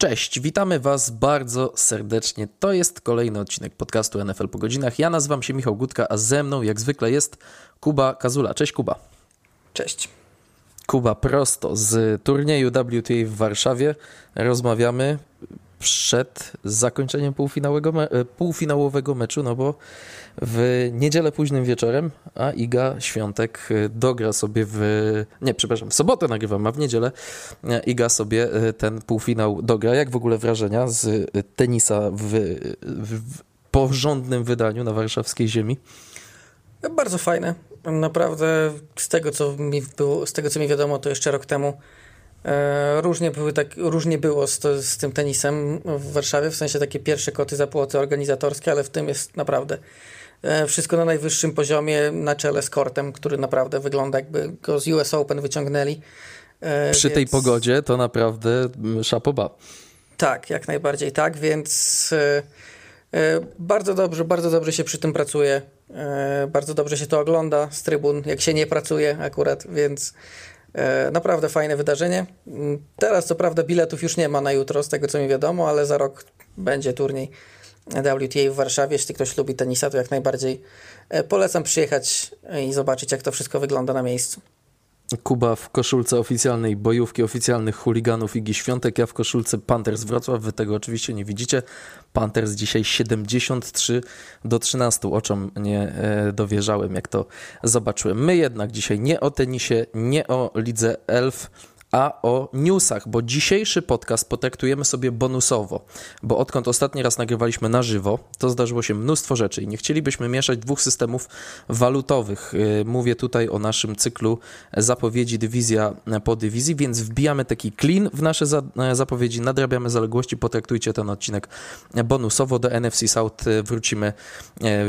Cześć, witamy Was bardzo serdecznie. To jest kolejny odcinek podcastu NFL po godzinach. Ja nazywam się Michał Gutka, a ze mną jak zwykle jest Kuba Kazula. Cześć Kuba. Cześć. Kuba prosto z turnieju WTA w Warszawie. Rozmawiamy przed zakończeniem półfinałowego, me półfinałowego meczu, no bo w niedzielę późnym wieczorem, a Iga Świątek dogra sobie w. Nie, przepraszam, w sobotę nagrywam, a w niedzielę Iga sobie ten półfinał dogra. Jak w ogóle wrażenia z tenisa w, w porządnym wydaniu na warszawskiej ziemi? Bardzo fajne. Naprawdę z tego, co mi było, z tego, co mi wiadomo, to jeszcze rok temu e, różnie, były tak, różnie było z, z tym tenisem w Warszawie, w sensie takie pierwsze koty za płoty organizatorskie, ale w tym jest naprawdę e, wszystko na najwyższym poziomie, na czele z kortem, który naprawdę wygląda jakby go z US Open wyciągnęli. E, Przy więc... tej pogodzie to naprawdę szapoba. Tak, jak najbardziej tak, więc bardzo dobrze, bardzo dobrze się przy tym pracuje. Bardzo dobrze się to ogląda z trybun, jak się nie pracuje akurat, więc naprawdę fajne wydarzenie. Teraz co prawda biletów już nie ma na jutro, z tego co mi wiadomo, ale za rok będzie turniej WTA w Warszawie. Jeśli ktoś lubi tenisa, to jak najbardziej polecam przyjechać i zobaczyć, jak to wszystko wygląda na miejscu. Kuba w koszulce oficjalnej bojówki oficjalnych chuliganów Igi Świątek, ja w koszulce Panthers Wrocław. Wy tego oczywiście nie widzicie. Panthers dzisiaj 73 do 13. Oczom nie e, dowierzałem, jak to zobaczyłem. My jednak dzisiaj nie o tenisie, nie o lidze elf, a o newsach, bo dzisiejszy podcast potraktujemy sobie bonusowo, bo odkąd ostatni raz nagrywaliśmy na żywo, to zdarzyło się mnóstwo rzeczy i nie chcielibyśmy mieszać dwóch systemów walutowych. Y, mówię tutaj o naszym cyklu zapowiedzi dywizja po dywizji, więc wbijamy taki clean w nasze zapowiedzi, nadrabiamy zaległości, potraktujcie ten odcinek bonusowo. Do NFC South wrócimy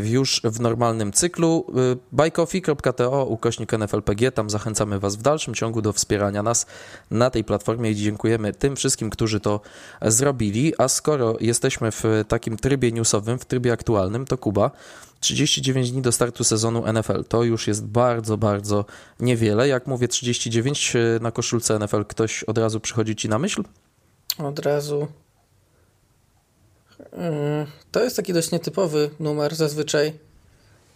y, już w normalnym cyklu. Y, buycoffee.to ukośnik NFLPG, tam zachęcamy Was w dalszym ciągu do wspierania nas na tej platformie i dziękujemy tym wszystkim, którzy to zrobili. A skoro jesteśmy w takim trybie newsowym, w trybie aktualnym, to Kuba. 39 dni do startu sezonu NFL to już jest bardzo, bardzo niewiele. Jak mówię 39 na koszulce NFL, ktoś od razu przychodzi ci na myśl? Od razu. To jest taki dość nietypowy numer zazwyczaj.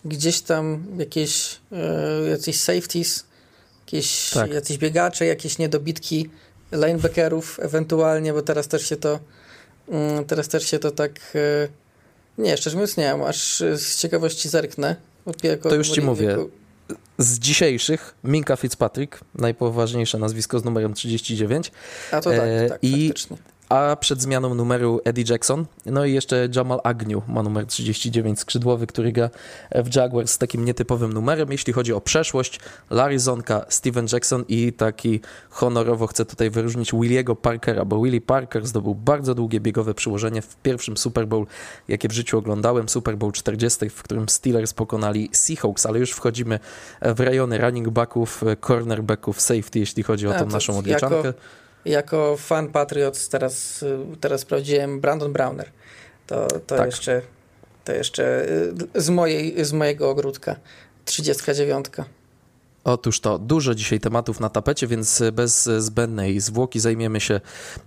Gdzieś tam jakieś e, jacyś safeties jakieś tak. jacyś biegacze, jakieś niedobitki linebackerów ewentualnie, bo teraz też się to mm, teraz też się to tak e, nie, szczerze mówiąc nie aż z ciekawości zerknę. To już ci mówię. Z dzisiejszych Minka Fitzpatrick, najpoważniejsze nazwisko z numerem 39. A to tak, e, tak, I faktycznie a przed zmianą numeru Eddie Jackson. No i jeszcze Jamal Agnew ma numer 39 skrzydłowy, który gra w Jaguars z takim nietypowym numerem. Jeśli chodzi o przeszłość, Larry Zonka, Steven Jackson i taki honorowo chcę tutaj wyróżnić Williego Parkera, bo Willie Parker zdobył bardzo długie biegowe przyłożenie w pierwszym Super Bowl, jakie w życiu oglądałem, Super Bowl 40, w którym Steelers pokonali Seahawks, ale już wchodzimy w rejony running backów, cornerbacków, safety, jeśli chodzi o tą naszą odliczankę. Jako jako fan Patriots teraz, teraz sprawdziłem Brandon Browner. To, to tak. jeszcze, to jeszcze z, mojej, z mojego ogródka. 39. Otóż to, dużo dzisiaj tematów na tapecie, więc bez zbędnej zwłoki zajmiemy się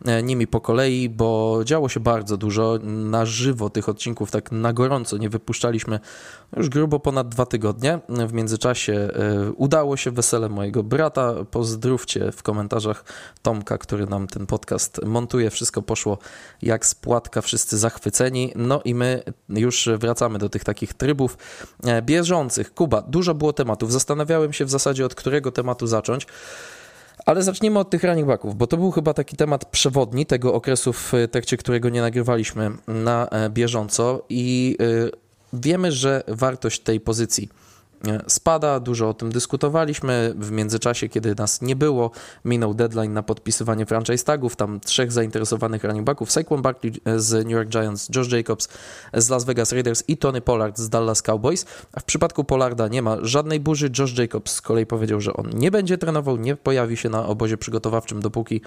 e, nimi po kolei, bo działo się bardzo dużo. Na żywo tych odcinków, tak na gorąco nie wypuszczaliśmy już grubo ponad dwa tygodnie. W międzyczasie e, udało się wesele mojego brata. Pozdrówcie w komentarzach Tomka, który nam ten podcast montuje. Wszystko poszło jak z płatka, wszyscy zachwyceni. No i my już wracamy do tych takich trybów e, bieżących. Kuba, dużo było tematów. Zastanawiałem się w zasadzie od którego tematu zacząć. Ale zacznijmy od tych running backów, bo to był chyba taki temat przewodni tego okresu, w trakcie którego nie nagrywaliśmy na e, bieżąco i wiemy, że wartość tej pozycji E, spada. Dużo o tym dyskutowaliśmy. W międzyczasie, kiedy nas nie było, minął deadline na podpisywanie franchise tagów. Tam trzech zainteresowanych running backów: Saquon Barkley z New York Giants, Josh Jacobs z Las Vegas Raiders i Tony Pollard z Dallas Cowboys. A w przypadku Pollarda nie ma żadnej burzy. Josh Jacobs z kolei powiedział, że on nie będzie trenował, nie pojawi się na obozie przygotowawczym, dopóki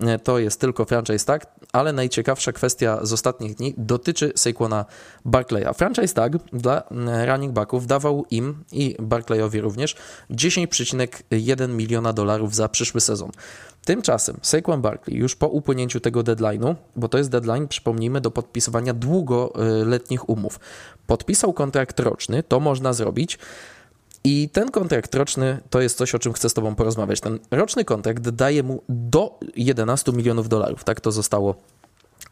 e, to jest tylko franchise tag. Ale najciekawsza kwestia z ostatnich dni dotyczy Saquona Barkleya. Franchise tag dla e, running backów dawał im i Barclayowi również 10,1 miliona dolarów za przyszły sezon. Tymczasem Saquon Barkley już po upłynięciu tego deadline'u, bo to jest deadline, przypomnijmy, do podpisywania długoletnich umów, podpisał kontrakt roczny, to można zrobić. I ten kontrakt roczny to jest coś, o czym chcę z Tobą porozmawiać. Ten roczny kontrakt daje mu do 11 milionów dolarów. Tak to zostało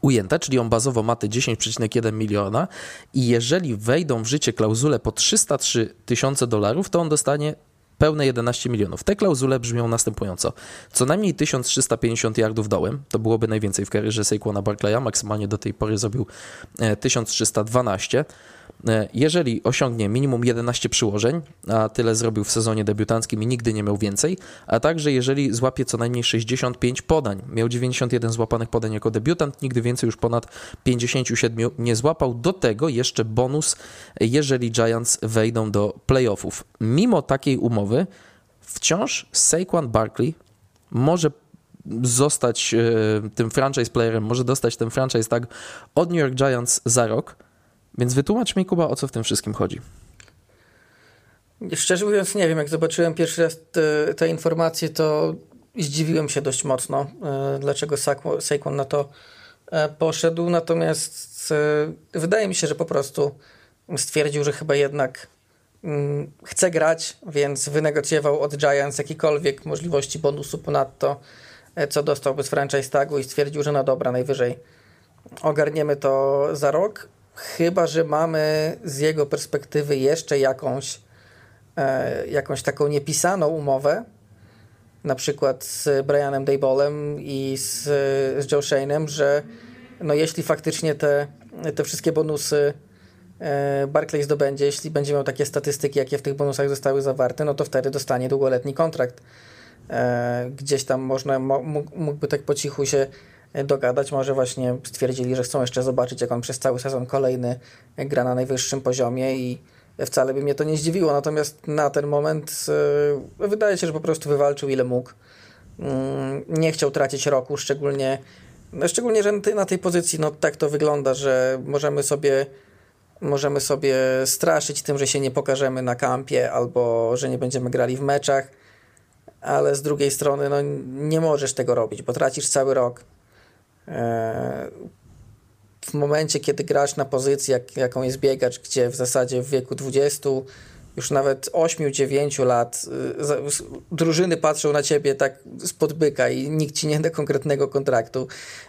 ujęte, czyli on bazowo ma te 10,1 miliona i jeżeli wejdą w życie klauzule po 303 tysiące dolarów, to on dostanie pełne 11 milionów. Te klauzule brzmią następująco. Co najmniej 1350 yardów dołem, to byłoby najwięcej w karierze Saquona Barclaya, maksymalnie do tej pory zrobił 1312. E, jeżeli osiągnie minimum 11 przyłożeń, a tyle zrobił w sezonie debiutanckim i nigdy nie miał więcej, a także jeżeli złapie co najmniej 65 podań, miał 91 złapanych podań jako debiutant, nigdy więcej już ponad 57 nie złapał, do tego jeszcze bonus, jeżeli Giants wejdą do playoffów. Mimo takiej umowy, wciąż Saquon Barkley może zostać e, tym franchise playerem, może dostać ten franchise tag od New York Giants za rok, więc wytłumacz mi, Kuba, o co w tym wszystkim chodzi. Szczerze mówiąc, nie wiem. Jak zobaczyłem pierwszy raz te, te informacje, to zdziwiłem się dość mocno, e, dlaczego Saquon na to e, poszedł. Natomiast e, wydaje mi się, że po prostu stwierdził, że chyba jednak mm, chce grać, więc wynegocjował od Giants jakiekolwiek możliwości bonusu ponadto, co dostałby z franchise tagu i stwierdził, że no dobra, najwyżej ogarniemy to za rok. Chyba, że mamy z jego perspektywy jeszcze jakąś, e, jakąś taką niepisaną umowę, na przykład z Brianem Daybolem i z, z Joe Shane'em, że no jeśli faktycznie te, te wszystkie bonusy e, Barclay zdobędzie, jeśli będzie miał takie statystyki, jakie w tych bonusach zostały zawarte, no to wtedy dostanie długoletni kontrakt. E, gdzieś tam można, mógłby tak po cichu się dogadać. Może właśnie stwierdzili, że chcą jeszcze zobaczyć, jak on przez cały sezon kolejny gra na najwyższym poziomie i wcale by mnie to nie zdziwiło. Natomiast na ten moment yy, wydaje się, że po prostu wywalczył ile mógł. Yy, nie chciał tracić roku, szczególnie, no, szczególnie, że na tej pozycji no, tak to wygląda, że możemy sobie możemy sobie straszyć tym, że się nie pokażemy na kampie albo że nie będziemy grali w meczach, ale z drugiej strony no, nie możesz tego robić, bo tracisz cały rok w momencie, kiedy grasz na pozycji, jak, jaką jest biegacz, gdzie w zasadzie w wieku 20, już nawet 8-9 lat y, drużyny patrzą na ciebie tak spod byka i nikt ci nie da konkretnego kontraktu.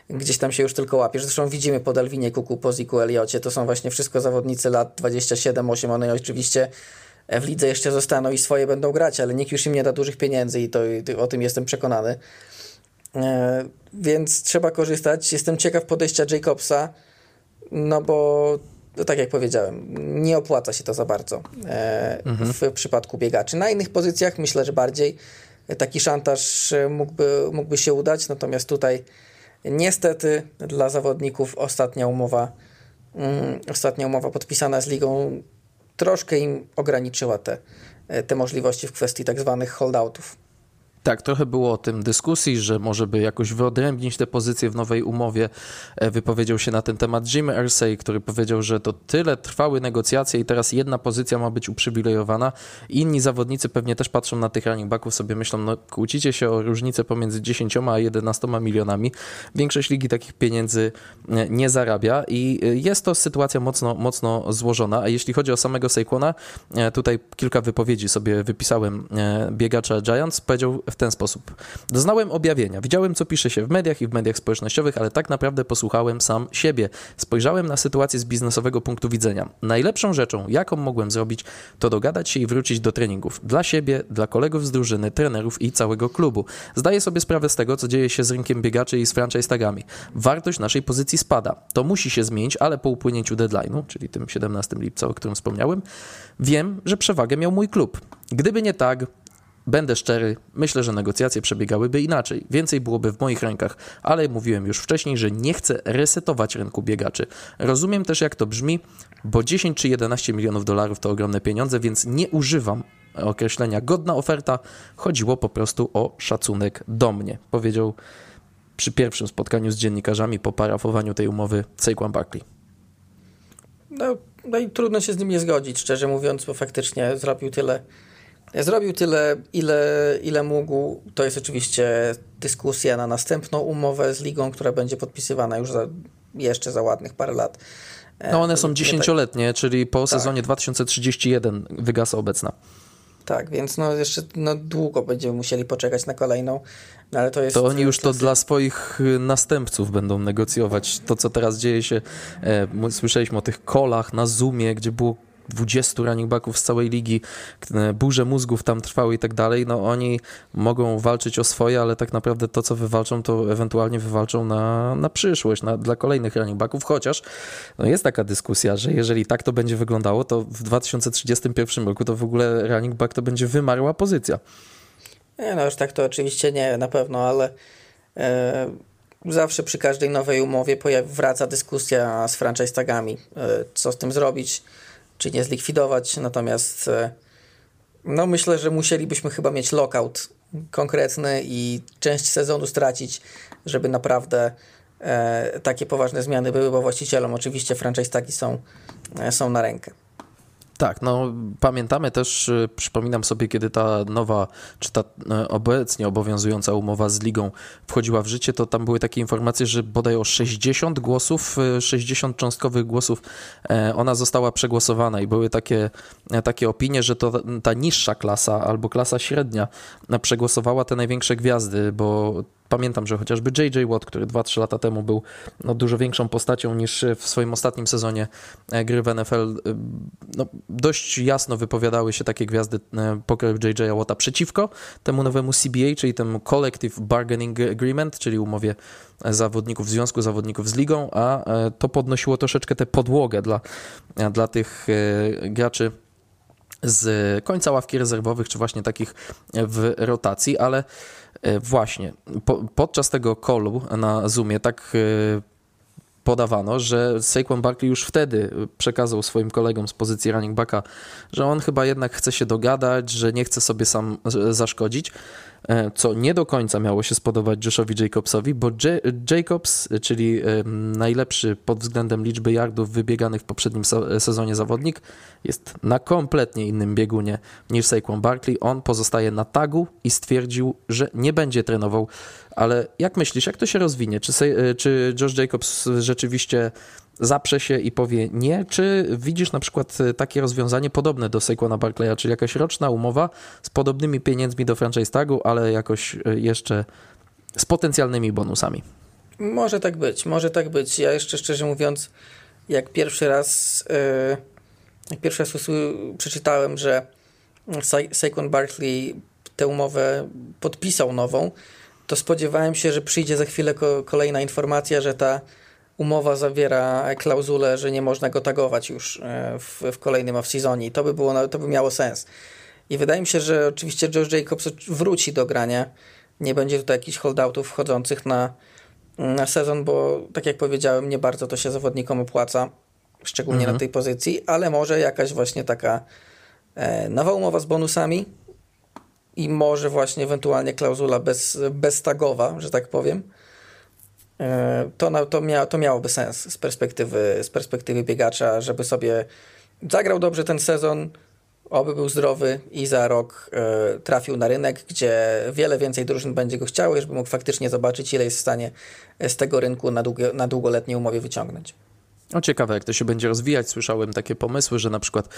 Gdzieś tam się już tylko łapiesz. Zresztą widzimy po Dalwinie Kuku, po Ziku Eliocie, to są właśnie wszystko zawodnicy lat 27-8. One oczywiście w lidze jeszcze zostaną i swoje będą grać, ale nikt już im nie da dużych pieniędzy i to i o tym jestem przekonany. E, więc trzeba korzystać. Jestem ciekaw podejścia Jacobsa, no bo no tak jak powiedziałem, nie opłaca się to za bardzo e, mhm. w przypadku biegaczy. Na innych pozycjach myślę, że bardziej taki szantaż mógłby, mógłby się udać, natomiast tutaj niestety dla zawodników ostatnia umowa, mm, ostatnia umowa podpisana z ligą troszkę im ograniczyła te, te możliwości w kwestii tak zwanych holdoutów. Tak, trochę było o tym dyskusji, że może by jakoś wyodrębnić te pozycje w nowej umowie. E, wypowiedział się na ten temat Jim Irsay, który powiedział, że to tyle trwały negocjacje i teraz jedna pozycja ma być uprzywilejowana. Inni zawodnicy pewnie też patrzą na tych running backów, sobie myślą, no kłócicie się o różnicę pomiędzy 10 a 11 milionami. Większość ligi takich pieniędzy e, nie zarabia i e, jest to sytuacja mocno, mocno złożona. A jeśli chodzi o samego Saquona, tutaj kilka wypowiedzi sobie wypisałem biegacza Giants. Powiedział w ten sposób. Doznałem objawienia. Widziałem, co pisze się w mediach i w mediach społecznościowych, ale tak naprawdę posłuchałem sam siebie. Spojrzałem na sytuację z biznesowego punktu widzenia. Najlepszą rzeczą, jaką mogłem zrobić, to dogadać się i wrócić do treningów. Dla siebie, dla kolegów z drużyny, trenerów i całego klubu. Zdaję sobie sprawę z tego, co dzieje się z rynkiem biegaczy i z franchise tagami. Wartość naszej pozycji spada. To musi się zmienić, ale po upłynięciu deadline'u, czyli tym 17 lipca, o którym wspomniałem, wiem, że przewagę miał mój klub. Gdyby nie tak, Będę szczery, myślę, że negocjacje przebiegałyby inaczej. Więcej byłoby w moich rękach, ale mówiłem już wcześniej, że nie chcę resetować rynku biegaczy. Rozumiem też, jak to brzmi, bo 10 czy 11 milionów dolarów to ogromne pieniądze, więc nie używam określenia godna oferta. Chodziło po prostu o szacunek do mnie, powiedział przy pierwszym spotkaniu z dziennikarzami po parafowaniu tej umowy Saquon Barkley. No, no i trudno się z nim nie zgodzić, szczerze mówiąc, bo faktycznie zrobił tyle, zrobił tyle, ile, ile mógł. To jest oczywiście dyskusja na następną umowę z ligą, która będzie podpisywana już za, jeszcze za ładnych parę lat. No one są tak- dziesięcioletnie, czyli po tak. sezonie 2031 wygasa obecna. Tak, więc no jeszcze no długo będziemy musieli poczekać na kolejną, no ale to jest... To oni już to dla swoich y, następców będą negocjować. To, co teraz dzieje się, e, słyszeliśmy o tych kolach na Zoomie, gdzie było 20 running backów z całej ligi, burze mózgów tam trwały i tak dalej, no oni mogą walczyć o swoje, ale tak naprawdę to, co wywalczą, to ewentualnie wywalczą na, na przyszłość, na, dla kolejnych running backów, chociaż no jest taka dyskusja, że jeżeli tak to będzie wyglądało, to w 2031 roku to w ogóle running back to będzie wymarła pozycja. Nie, no już tak to oczywiście nie, na pewno, ale e, zawsze przy każdej nowej umowie wraca dyskusja z franchise tagami, e, co z tym zrobić, czy nie zlikwidować. Natomiast e, no myślę, że musielibyśmy chyba mieć lockout konkretny i część sezonu stracić, żeby naprawdę e, takie poważne zmiany były, bo właścicielom oczywiście franchise tagi są, e, są na rękę. Tak, no pamiętamy też, y, przypominam sobie, kiedy ta nowa, czy ta y, obecnie obowiązująca umowa z ligą wchodziła w życie, to tam były takie informacje, że bodaj o 60 głosów, 60 y, cząstkowych głosów e, ona została przegłosowana i były takie, e, takie opinie, że to ta niższa klasa albo klasa średnia e, przegłosowała te największe gwiazdy, bo Pamiętam, że chociażby J.J. Watt, który 2-3 lata temu był no, dużo większą postacią niż w swoim ostatnim sezonie e, gry w NFL, e, no, dość jasno wypowiadały się takie gwiazdy e, pokroju J.J. Watta przeciwko temu nowemu CBA, czyli temu Collective Bargaining Agreement, czyli umowie zawodników, związku zawodników z ligą, a to podnosiło troszeczkę tę podłogę dla, dla tych graczy z końca ławki rezerwowych, czy właśnie takich w rotacji, ale E, właśnie, po, podczas tego kolu na Zoomie tak e, podawano, że Saquon Barkley już wtedy przekazał swoim kolegom z pozycji running backa, że on chyba jednak chce się dogadać, że nie chce sobie sam zaszkodzić. E, co nie do końca miało się spodobać Joshowi Jacobsowi, bo Jacobs, czyli najlepszy pod względem liczby yardów wybieganych w poprzednim sezonie zawodnik, jest na kompletnie innym biegunie niż Saquon Barkley. On pozostaje na tagu i stwierdził, że nie będzie trenował. Ale jak myślisz, jak to się rozwinie? Czy, e, czy Josh Jacobs rzeczywiście zaprze się i powie nie, czy widzisz na przykład e, takie rozwiązanie podobne do Saquona Barclaya, czyli jakaś roczna umowa z podobnymi pieniędzmi do franchise tagu, ale jakoś e, jeszcze z potencjalnymi bonusami? Może tak być, może tak być. Ja jeszcze szczerze mówiąc, jak pierwszy raz, yy, jak pierwszy raz przeczytałem, że Saquon Barkley tę umowę podpisał nową, to spodziewałem się, że przyjdzie za chwilę kolejna informacja, że ta umowa zawiera klauzulę, że nie można go tagować już e, w, w kolejnym off-seasonie. To by, było, to by miało sens. I wydaje mi się, że oczywiście Josh Jacobs wróci do grania. Nie będzie tutaj jakichś holdoutów wchodzących na, na sezon, bo tak jak powiedziałem, nie bardzo to się zawodnikom opłaca, szczególnie mhm. na tej pozycji, ale może jakaś właśnie taka e, nowa umowa z bonusami i może właśnie ewentualnie klauzula bez, beztagowa, że tak powiem to, to, mia, to miałoby sens z perspektywy, z perspektywy biegacza, żeby sobie zagrał dobrze ten sezon, oby był zdrowy i za rok e, trafił na rynek, gdzie wiele więcej drużyn będzie go chciało, żeby mógł faktycznie zobaczyć, ile jest w stanie z tego rynku na, długo, na długoletniej umowie wyciągnąć. No ciekawe, jak to się będzie rozwijać. Słyszałem takie pomysły, że na przykład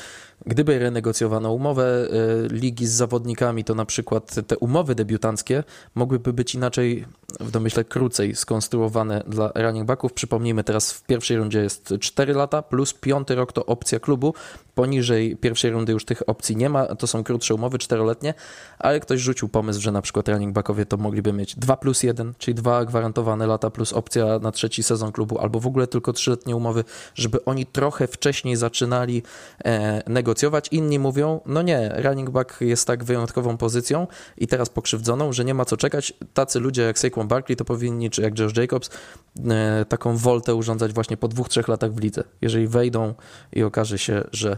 gdyby renegocjowano umowę y, ligi z zawodnikami, to na przykład te umowy debiutanckie mogłyby być inaczej, w domyśle krócej skonstruowane dla running backów. Przypomnijmy, teraz w pierwszej rundzie jest 4 lata, plus piąty rok to opcja klubu. Poniżej pierwszej rundy już tych opcji nie ma, to są krótsze umowy, czteroletnie, ale ktoś rzucił pomysł, że na przykład running backowie to mogliby mieć 2 plus 1, czyli dwa gwarantowane lata plus opcja na trzeci sezon klubu, albo w ogóle tylko trzyletnie umowy żeby oni trochę wcześniej zaczynali e, negocjować. Inni mówią, no nie, running back jest tak wyjątkową pozycją i teraz pokrzywdzoną, że nie ma co czekać. Tacy ludzie jak Saquon Barkley to powinni, czy jak Josh Jacobs, e, taką woltę urządzać właśnie po dwóch, trzech latach w lidze. Jeżeli wejdą i okaże się, że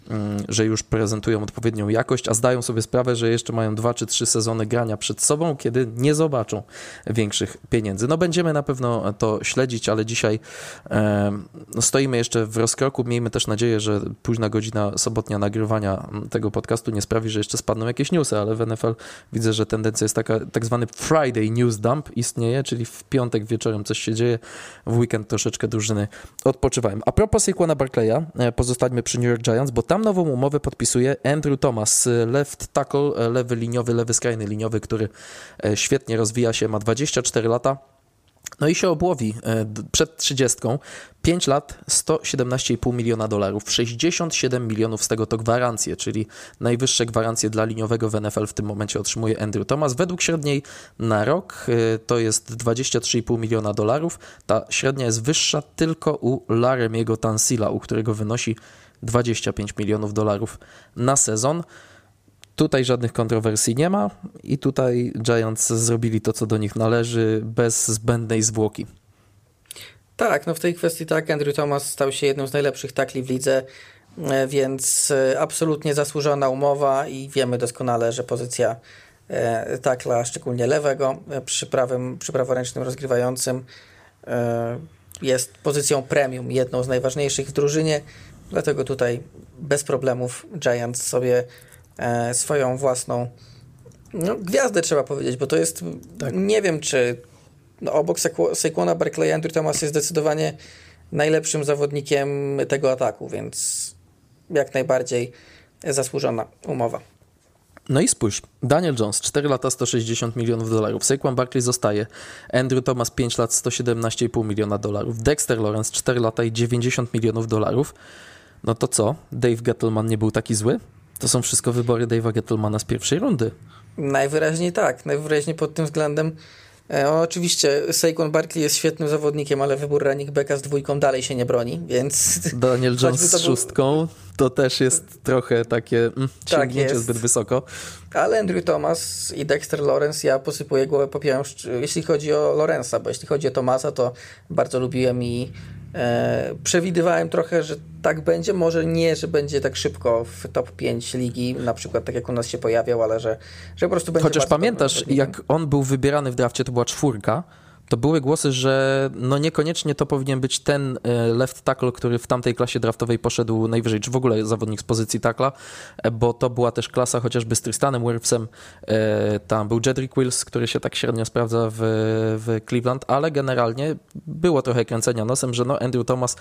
że już prezentują odpowiednią jakość, a zdają sobie sprawę, że jeszcze mają dwa czy trzy sezony grania przed sobą, kiedy nie zobaczą większych pieniędzy. No będziemy na pewno to śledzić, ale dzisiaj no, stoimy jeszcze w rozkroku. Miejmy też nadzieję, że późna godzina sobotnia nagrywania tego podcastu nie sprawi, że jeszcze spadną jakieś newsy, ale w NFL widzę, że tendencja jest taka, tak zwany Friday News Dump istnieje, czyli w piątek wieczorem coś się dzieje, w weekend troszeczkę drużyny odpoczywają. A propos Saquona Barclaya, e, pozostańmy przy New York Giants, bo tam nową umowę podpisuje Andrew Thomas, left tackle, e, lewy liniowy, lewy skrajny liniowy, który e, świetnie rozwija się, ma 24 lata. No i się obłowi przed 30. 5 lat, 117,5 miliona dolarów, 67 milionów z tego to gwarancje, czyli najwyższe gwarancje dla liniowego w NFL w tym momencie otrzymuje Andrew Thomas. Według średniej na rok to jest 23,5 miliona dolarów. Ta średnia jest wyższa tylko u Laremiego Tansila, u którego wynosi 25 milionów dolarów na sezon. Tutaj żadnych kontrowersji nie ma i tutaj Giants zrobili to, co do nich należy, bez zbędnej zwłoki. Tak, no w tej kwestii tak, Andrew Thomas stał się jedną z najlepszych takli w lidze, e, więc e, absolutnie zasłużona umowa i wiemy doskonale, że pozycja e, takla, szczególnie lewego, przy prawym, przy praworęcznym rozgrywającym jest pozycją premium, jedną z najważniejszych w drużynie, dlatego tutaj bez problemów Giants sobie E, swoją własną no, gwiazdę, trzeba powiedzieć, bo to jest, tak. nie wiem, czy no, obok Saquona Barclay Andrew Thomas jest zdecydowanie najlepszym zawodnikiem tego ataku, więc jak najbardziej zasłużona umowa. No i spójrz, Daniel Jones, 4 lata 160 milionów dolarów, Saquon Barkley zostaje, Andrew Thomas 5 lat 117,5 miliona dolarów, Dexter Lawrence 4 lata i 90 milionów dolarów. No to co? Dave Gettleman nie był taki zły? To są wszystko wybory Dave'a Gettlemana z pierwszej rundy. Najwyraźniej tak. Najwyraźniej pod tym względem e, oczywiście Saquon Barkley jest świetnym zawodnikiem, ale wybór running backa z dwójką dalej się nie broni, więc... Daniel Jones z szóstką to też jest trochę takie mm, tak tak zbyt wysoko. Ale Andrew Thomas i Dexter Lawrence, ja posypuję głowę popiołem, jeśli chodzi o Lorenza, bo jeśli chodzi o Tomasa, to bardzo lubiłem i E, przewidywałem trochę, że tak będzie. Może nie, że będzie tak szybko w top 5 ligi, na przykład tak jak u nas się pojawiał, ale że, że po prostu będzie. Chociaż pamiętasz, jak on był wybierany w drafcie, to była czwórka to były głosy, że no niekoniecznie to powinien być ten e, left tackle, który w tamtej klasie draftowej poszedł najwyżej, czy w ogóle zawodnik z pozycji tackla, e, bo to była też klasa chociażby z Tristanem Wirfsem, e, tam był Jedrick Wills, który się tak średnio sprawdza w, w Cleveland, ale generalnie było trochę kręcenia nosem, że no Andrew Thomas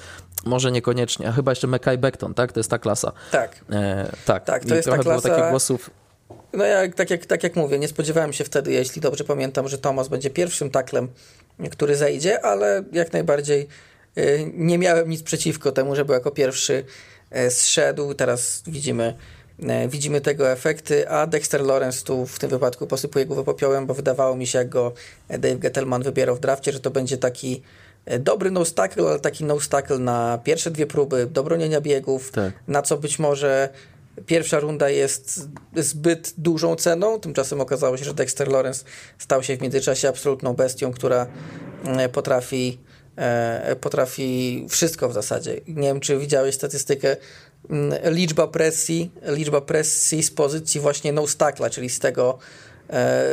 może niekoniecznie, a chyba jeszcze Mackay Beckton, tak? To jest ta klasa. Tak. E, tak. tak, to I jest trochę ta klasa... było takich głosów, no ja tak jak, tak jak mówię, nie spodziewałem się wtedy, jeśli dobrze pamiętam, że Thomas będzie pierwszym taklem, który zejdzie, ale jak najbardziej y, nie miałem nic przeciwko temu, żeby jako pierwszy y, zszedł. Teraz widzimy, y, widzimy tego efekty, a Dexter Lawrence tu w tym wypadku posypuje głowę popiołem, bo wydawało mi się, jak go Dave Gettelman wybierał w drafcie, że to będzie taki dobry no tackle, ale taki no tackle na pierwsze dwie próby, do bronienia biegów, tak. na co być może Pierwsza runda jest zbyt dużą ceną, tymczasem okazało się, że Dexter Lawrence stał się w międzyczasie absolutną bestią, która e, potrafi, e, potrafi wszystko w zasadzie. Nie wiem, czy widziałeś statystykę, mm, liczba presji, liczba presji z pozycji właśnie no stackla, czyli z tego e,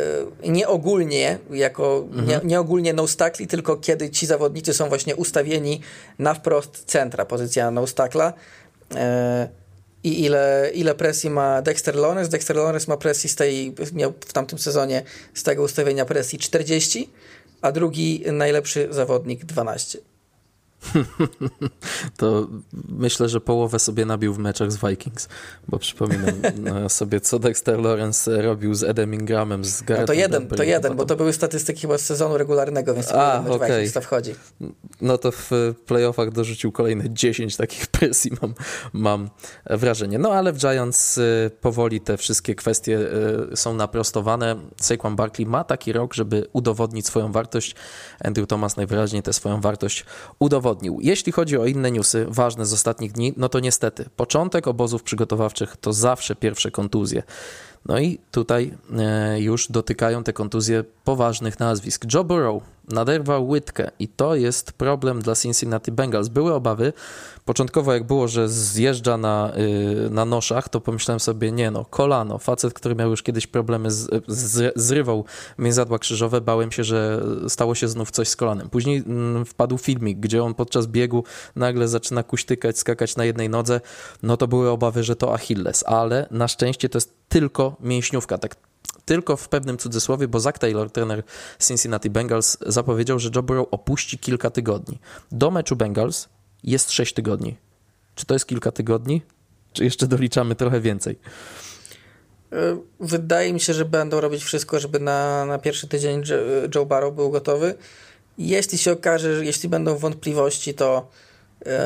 nie ogólnie, jako, mhm. nie, nie, ogólnie no stackli, tylko kiedy ci zawodnicy są właśnie ustawieni na wprost centra, pozycja no stackla i ile, ile presji ma Dexter Lawrence. Dexter Lawrence ma presji z tej, miał w tamtym sezonie z tego ustawienia presji 40, a drugi najlepszy zawodnik 12. to myślę, że połowę sobie nabił w meczach z Vikings, bo przypominam no, sobie, co Dexter Lawrence robił z Edem Ingramem, z Garrettem no to jeden, to jeden, bo to były statystyki chyba z sezonu regularnego, więc A, mecz okay. Vikings to wchodzi. No to w playoffach dorzucił kolejne 10 takich presji, mam, mam wrażenie. No ale w Giants y, powoli te wszystkie kwestie y, są naprostowane. Saquon Barkley ma taki rok, żeby udowodnić swoją wartość. Andrew Thomas najwyraźniej tę swoją wartość udowodnił udowodnił. Jeśli chodzi o inne newsy ważne z ostatnich dni, no to niestety początek obozów przygotowawczych to zawsze pierwsze kontuzje. No i tutaj e, już dotykają te kontuzje poważnych nazwisk. Joe Burrow naderwał łydkę. I to jest problem dla Cincinnati Bengals. Były obawy, początkowo jak było, że zjeżdża na, yy, na noszach, to pomyślałem sobie, nie no, kolano, facet, który miał już kiedyś problemy, z, z, zrywał mięzadła krzyżowe, bałem się, że stało się znów coś z kolanem. Później mm, wpadł filmik, gdzie on podczas biegu nagle zaczyna kuśtykać, skakać na jednej nodze, no to były obawy, że to Achilles, ale na szczęście to jest tylko mięśniówka, tak tylko w pewnym cudzysłowie, bo Zach Taylor, trener Cincinnati Bengals, zapowiedział, że Joe Burrow opuści kilka tygodni. Do meczu Bengals jest 6 tygodni. Czy to jest kilka tygodni? Czy jeszcze doliczamy trochę więcej? E, wydaje mi się, że będą robić wszystko, żeby na, na pierwszy tydzień Joe Burrow był gotowy. Jeśli się okaże, że jeśli będą wątpliwości, to e,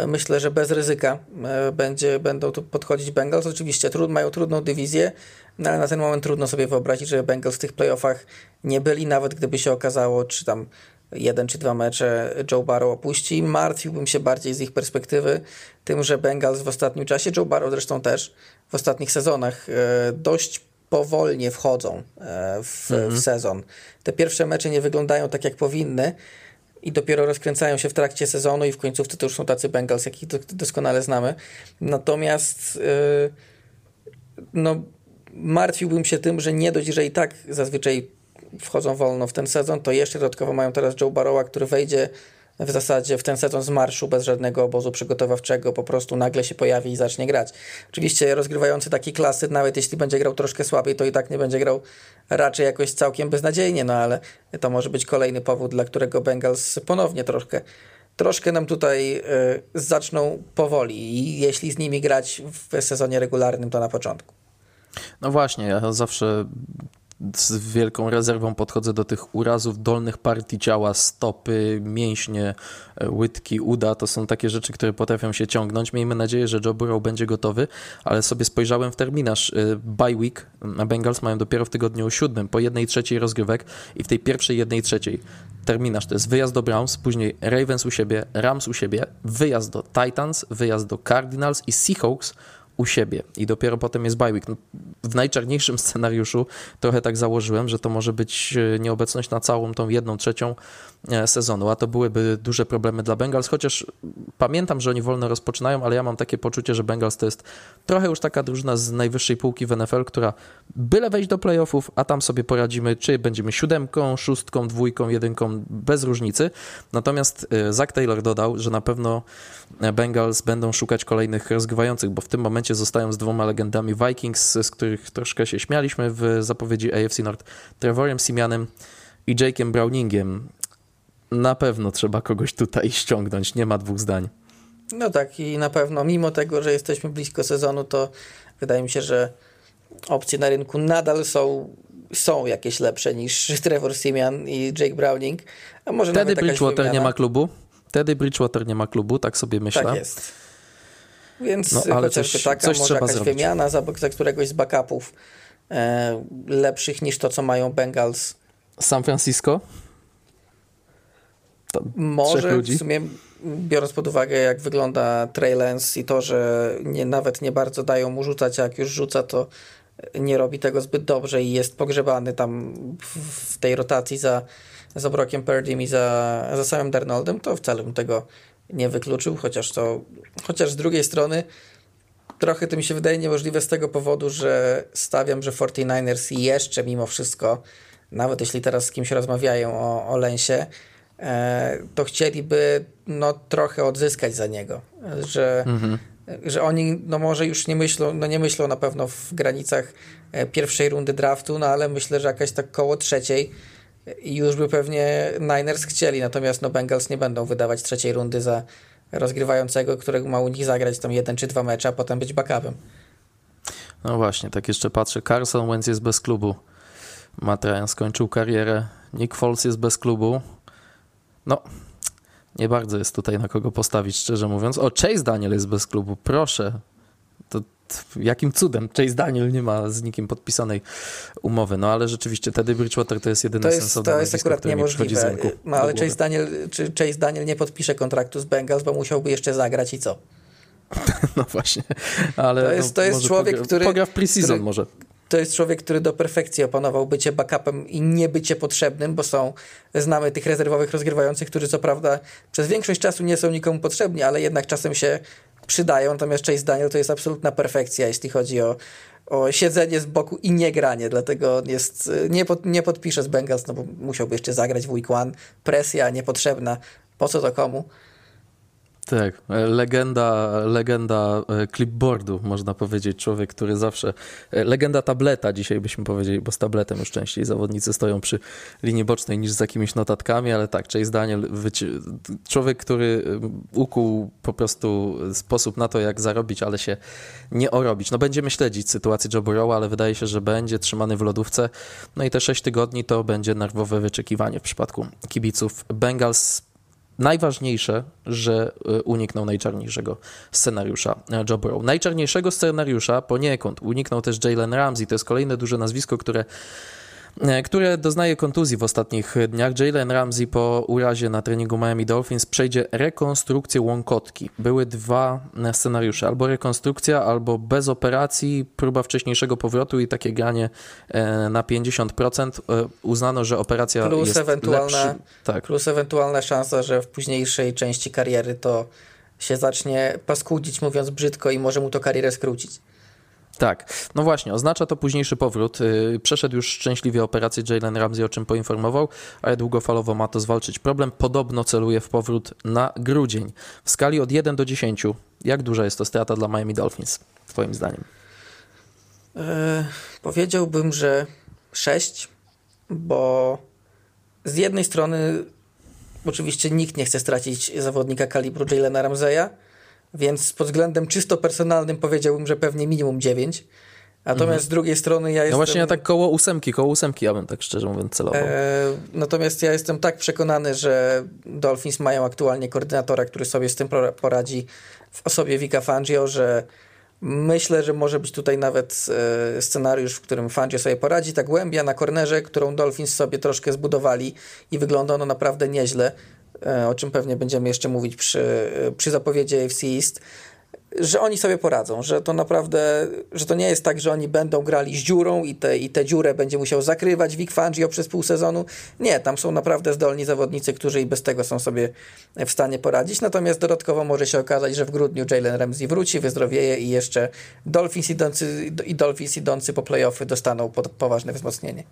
myślę, że bez ryzyka e, będzie, będą tu podchodzić Bengals. Oczywiście trud, mają trudną dywizję, no ale na ten moment trudno sobie wyobrazić, że Bengals w tych playoffach nie byli, nawet gdyby się okazało, czy tam jeden czy dwa mecze Joe Barrow opuści. Martwiłbym się bardziej z ich perspektywy tym, że Bengals w ostatnim czasie, Joe Barrow zresztą też w ostatnich sezonach e, dość powolnie wchodzą e, w, mhm. w sezon. Te pierwsze mecze nie wyglądają tak jak powinny i dopiero rozkręcają się w trakcie sezonu i w końcówce to już są tacy Bengals, jakich doskonale znamy. Natomiast e, no martwiłbym się tym, że nie dość, że i tak zazwyczaj wchodzą wolno w ten sezon, to jeszcze dodatkowo mają teraz Joe Barrowa, który wejdzie w zasadzie w ten sezon z marszu bez żadnego obozu przygotowawczego, po prostu nagle się pojawi i zacznie grać. Oczywiście rozgrywający taki klasy, nawet jeśli będzie grał troszkę słabiej, to i tak nie będzie grał raczej jakoś całkiem beznadziejnie, no ale to może być kolejny powód, dla którego Bengals ponownie troszkę troszkę nam tutaj y, zaczną powoli i jeśli z nimi grać w sezonie regularnym, to na początku. No właśnie, ja zawsze z wielką rezerwą podchodzę do tych urazów dolnych partii ciała, stopy, mięśnie, e, łydki, uda. To są takie rzeczy, które potrafią się ciągnąć. Miejmy nadzieję, że Joe Burrow będzie gotowy, ale sobie spojrzałem w terminarz. E, bye week na Bengals mają dopiero w tygodniu siódmym, po jednej trzeciej rozgrywek i w tej pierwszej jednej trzeciej terminarz to jest wyjazd do Browns, później Ravens u siebie, Rams u siebie, wyjazd do Titans, wyjazd do Cardinals i Seahawks u siebie i dopiero potem jest bye week. No, w najczarniejszym scenariuszu trochę tak założyłem, że to może być e, nieobecność na całą tą jedną trzecią e, sezonu, a to byłyby duże problemy dla Bengals, chociaż pamiętam, że oni wolno rozpoczynają, ale ja mam takie poczucie, że Bengals to jest trochę już taka drużyna z najwyższej półki w NFL, która byle wejść do playoffów, a tam sobie poradzimy, czy będziemy siódemką, szóstką, dwójką, jedynką, bez różnicy. Natomiast e, Zach Taylor dodał, że na pewno Bengals będą szukać kolejnych rozgrywających, bo w tym momencie zostają z dwoma legendami Vikings, z których troszkę się śmialiśmy w zapowiedzi AFC North, Trevorem Simianem i Jake'em Browningiem. Na pewno trzeba kogoś tutaj ściągnąć, nie ma dwóch zdań. No tak i na pewno, mimo tego, że jesteśmy blisko sezonu, to wydaje mi się, że opcje na rynku nadal są, są jakieś lepsze niż Trevor Simian i Jake Browning. A może Wtedy Bridgewater nie ma klubu? Wtedy Bridgewater nie ma klubu, tak sobie myślę. Tak jest. Więc no, ale chociażby coś, taka, coś może jakaś zrobić. wymiana za, za któregoś z backupów e, lepszych niż to, co mają Bengals. San Francisco? Może w sumie biorąc pod uwagę jak wygląda Trey Lance i to, że nie, nawet nie bardzo dają mu rzucać, a jak już rzuca to nie robi tego zbyt dobrze i jest pogrzebany tam w, w tej rotacji za za Brockiem Purdym i za, za samym Darnoldem, to wcale bym tego nie wykluczył, chociaż to, chociaż z drugiej strony trochę to mi się wydaje niemożliwe z tego powodu, że stawiam, że 49ers jeszcze mimo wszystko, nawet jeśli teraz z kimś rozmawiają o, o Lensie, e, to chcieliby no, trochę odzyskać za niego, że, mhm. że oni no może już nie myślą, no nie myślą na pewno w granicach e, pierwszej rundy draftu, no ale myślę, że jakaś tak koło trzeciej i już by pewnie Niners chcieli, natomiast no Bengals nie będą wydawać trzeciej rundy za rozgrywającego, którego ma u nich zagrać tam jeden czy dwa mecze, a potem być backupem. No właśnie, tak jeszcze patrzę. Carson Wentz jest bez klubu. Matt Ryan skończył karierę. Nick Foles jest bez klubu. No, nie bardzo jest tutaj na kogo postawić, szczerze mówiąc. O, Chase Daniel jest bez klubu. Proszę. To jakim cudem Chase Daniel nie ma z nikim podpisanej umowy. No ale rzeczywiście Teddy Bridgewater to jest jedyne to jest, sensowne To jest akurat niemożliwe. No, ale Chase Daniel, czy Chase Daniel nie podpisze kontraktu z Bengals, bo musiałby jeszcze zagrać i co? No właśnie. Ale to jest, no, to jest człowiek, pogra, który... Pogra w preseason który, może. to jest człowiek, który do perfekcji opanował bycie backupem i nie bycie potrzebnym, bo są, znamy tych rezerwowych rozgrywających, którzy co prawda przez większość czasu nie są nikomu potrzebni, ale jednak czasem się przydają, natomiast Chase Daniel to jest absolutna perfekcja, jeśli chodzi o, o siedzenie z boku i nie granie, dlatego on jest, nie, pod, nie podpisze z Bengals, no bo musiałby jeszcze zagrać w week one, presja niepotrzebna, po co to komu? Tak, legenda, legenda e, clipboardu, można powiedzieć. Człowiek, który zawsze. E, legenda tableta, dzisiaj byśmy powiedzieli, bo z tabletem już częściej zawodnicy stoją przy linii bocznej niż z jakimiś notatkami, ale tak, Chase Daniel, człowiek, który e, ukuł po prostu sposób na to, jak zarobić, ale się nie orobić. No będziemy śledzić sytuację Joe Burrowa, ale wydaje się, że będzie trzymany w lodówce. No i te 6 tygodni to będzie nerwowe wyczekiwanie w przypadku kibiców Bengals najważniejsze, że e, uniknął najczarniejszego scenariusza e, Joe Burrow. Najczarniejszego scenariusza poniekąd uniknął też Jalen Ramsey. To jest kolejne duże nazwisko, które które doznaje kontuzji w ostatnich dniach. Jalen Ramsey po urazie na treningu Miami Dolphins przejdzie rekonstrukcję łąkotki. Były dwa scenariusze, albo rekonstrukcja, albo bez operacji, próba wcześniejszego powrotu i takie granie e, na 50%. E, uznano, że operacja plus jest ewentualna, lepszy. Tak. Plus ewentualna szansa, że w późniejszej części kariery to się zacznie paskudzić, mówiąc brzydko, i może mu to karierę skrócić. Tak, no właśnie, oznacza to późniejszy powrót. Y, przeszedł już szczęśliwie operację Jalen Ramsey, o czym poinformował, ale długofalowo ma to zwalczyć problem. Podobno celuje w powrót na grudzień. W skali od 1 do 10, jak duża jest to strata dla Miami Dolphins, Twoim zdaniem? E, powiedziałbym, że 6, bo z jednej strony oczywiście nikt nie chce stracić zawodnika kalibru Jalena Ramseya, więc pod względem czysto personalnym powiedziałbym, że pewnie minimum 9. Natomiast mhm. z drugiej strony ja jestem... No właśnie ja tak koło ósemki, koło ósemki ja bym tak szczerze mówiąc celował. E, natomiast ja jestem tak przekonany, że Dolphins mają aktualnie koordynatora, który sobie z tym poradzi w osobie Vika Fangio, że myślę, że może być tutaj nawet e, scenariusz, w którym Fangio sobie poradzi. Ta głębia na kornerze, którą Dolphins sobie troszkę zbudowali i wygląda ono naprawdę nieźle. E, o czym pewnie będziemy jeszcze mówić przy, przy zapowiedzi AFC East, że oni sobie poradzą, że to naprawdę, że to nie jest tak, że oni będą grali z dziurą i, te, i tę dziurę będzie musiał zakrywać Vic Fangio przez pół sezonu. Nie, tam są naprawdę zdolni zawodnicy, którzy i bez tego są sobie w stanie poradzić. Natomiast dodatkowo może się okazać, że w grudniu Jalen Ramsey wróci, wyzdrowieje i jeszcze Dolphins idący, i Dolphins idący po playoffy dostaną pod, poważne wzmocnienie.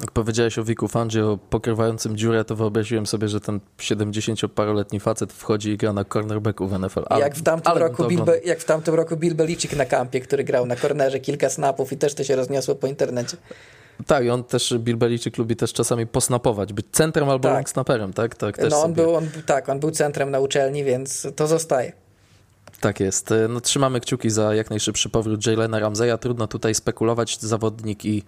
Jak powiedziałeś o Wiku Fangio pokrywającym dziurę, to wyobraziłem sobie, że ten 70-paroletni facet wchodzi i gra na cornerbacku w NFL. Ale, jak, w tamtym roku Bill Be, jak w tamtym roku Bill Belichick na kampie, który grał na kornerze kilka snapów i też to się rozniosło po internecie. Tak, i on też, Bill Belichick lubi też czasami posnapować, być centrem albo tak. long snapperem, tak? tak no on sobie... był, on, tak, on był centrem na uczelni, więc to zostaje. Tak jest. E, no, trzymamy kciuki za jak najszybszy powrót Jalena Ramseya. Trudno tutaj spekulować. Zawodnik i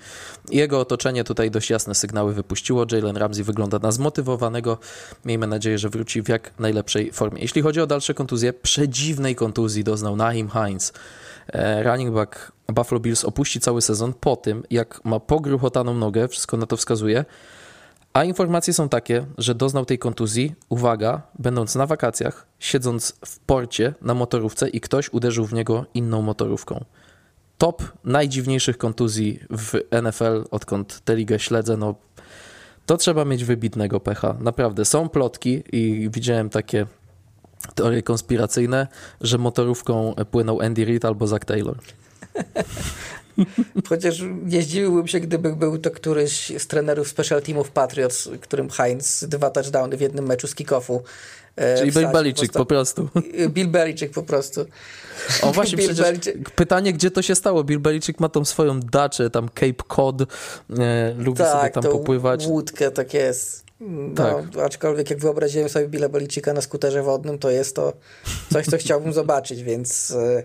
jego otoczenie tutaj dość jasne sygnały wypuściło. Jalen Ramsey wygląda na zmotywowanego. Miejmy nadzieję, że wróci w jak najlepszej formie. Jeśli chodzi o dalsze kontuzje, przedziwnej kontuzji doznał Naim Hines. E, running back Buffalo Bills opuści cały sezon po tym, jak ma pogruchotaną nogę, wszystko na to wskazuje, a informacje są takie, że doznał tej kontuzji, uwaga, będąc na wakacjach, siedząc w porcie na motorówce i ktoś uderzył w niego inną motorówką. Top najdziwniejszych kontuzji w NFL, odkąd tę ligę śledzę, no to trzeba mieć wybitnego pecha. Naprawdę, są plotki i widziałem takie teorie konspiracyjne, że motorówką płynął Andy Reid albo Zach Taylor. Chociaż nie zdziwiłbym się, gdyby był to któryś z trenerów special teamów Patriots, którym Heinz dwa touchdowny w jednym meczu z kick-offu e, Czyli Bill Belichick po prostu. Bill Belichick po prostu. O właśnie, Bill przecież Belichick. pytanie, gdzie to się stało? Bill Belichick ma tą swoją daczę, tam Cape Cod, e, lubi tak, sobie tam popływać. łódkę, tak jest. No, tak. Aczkolwiek jak wyobraziłem sobie Billa Belicika na skuterze wodnym, to jest to coś, co chciałbym zobaczyć, więc... E,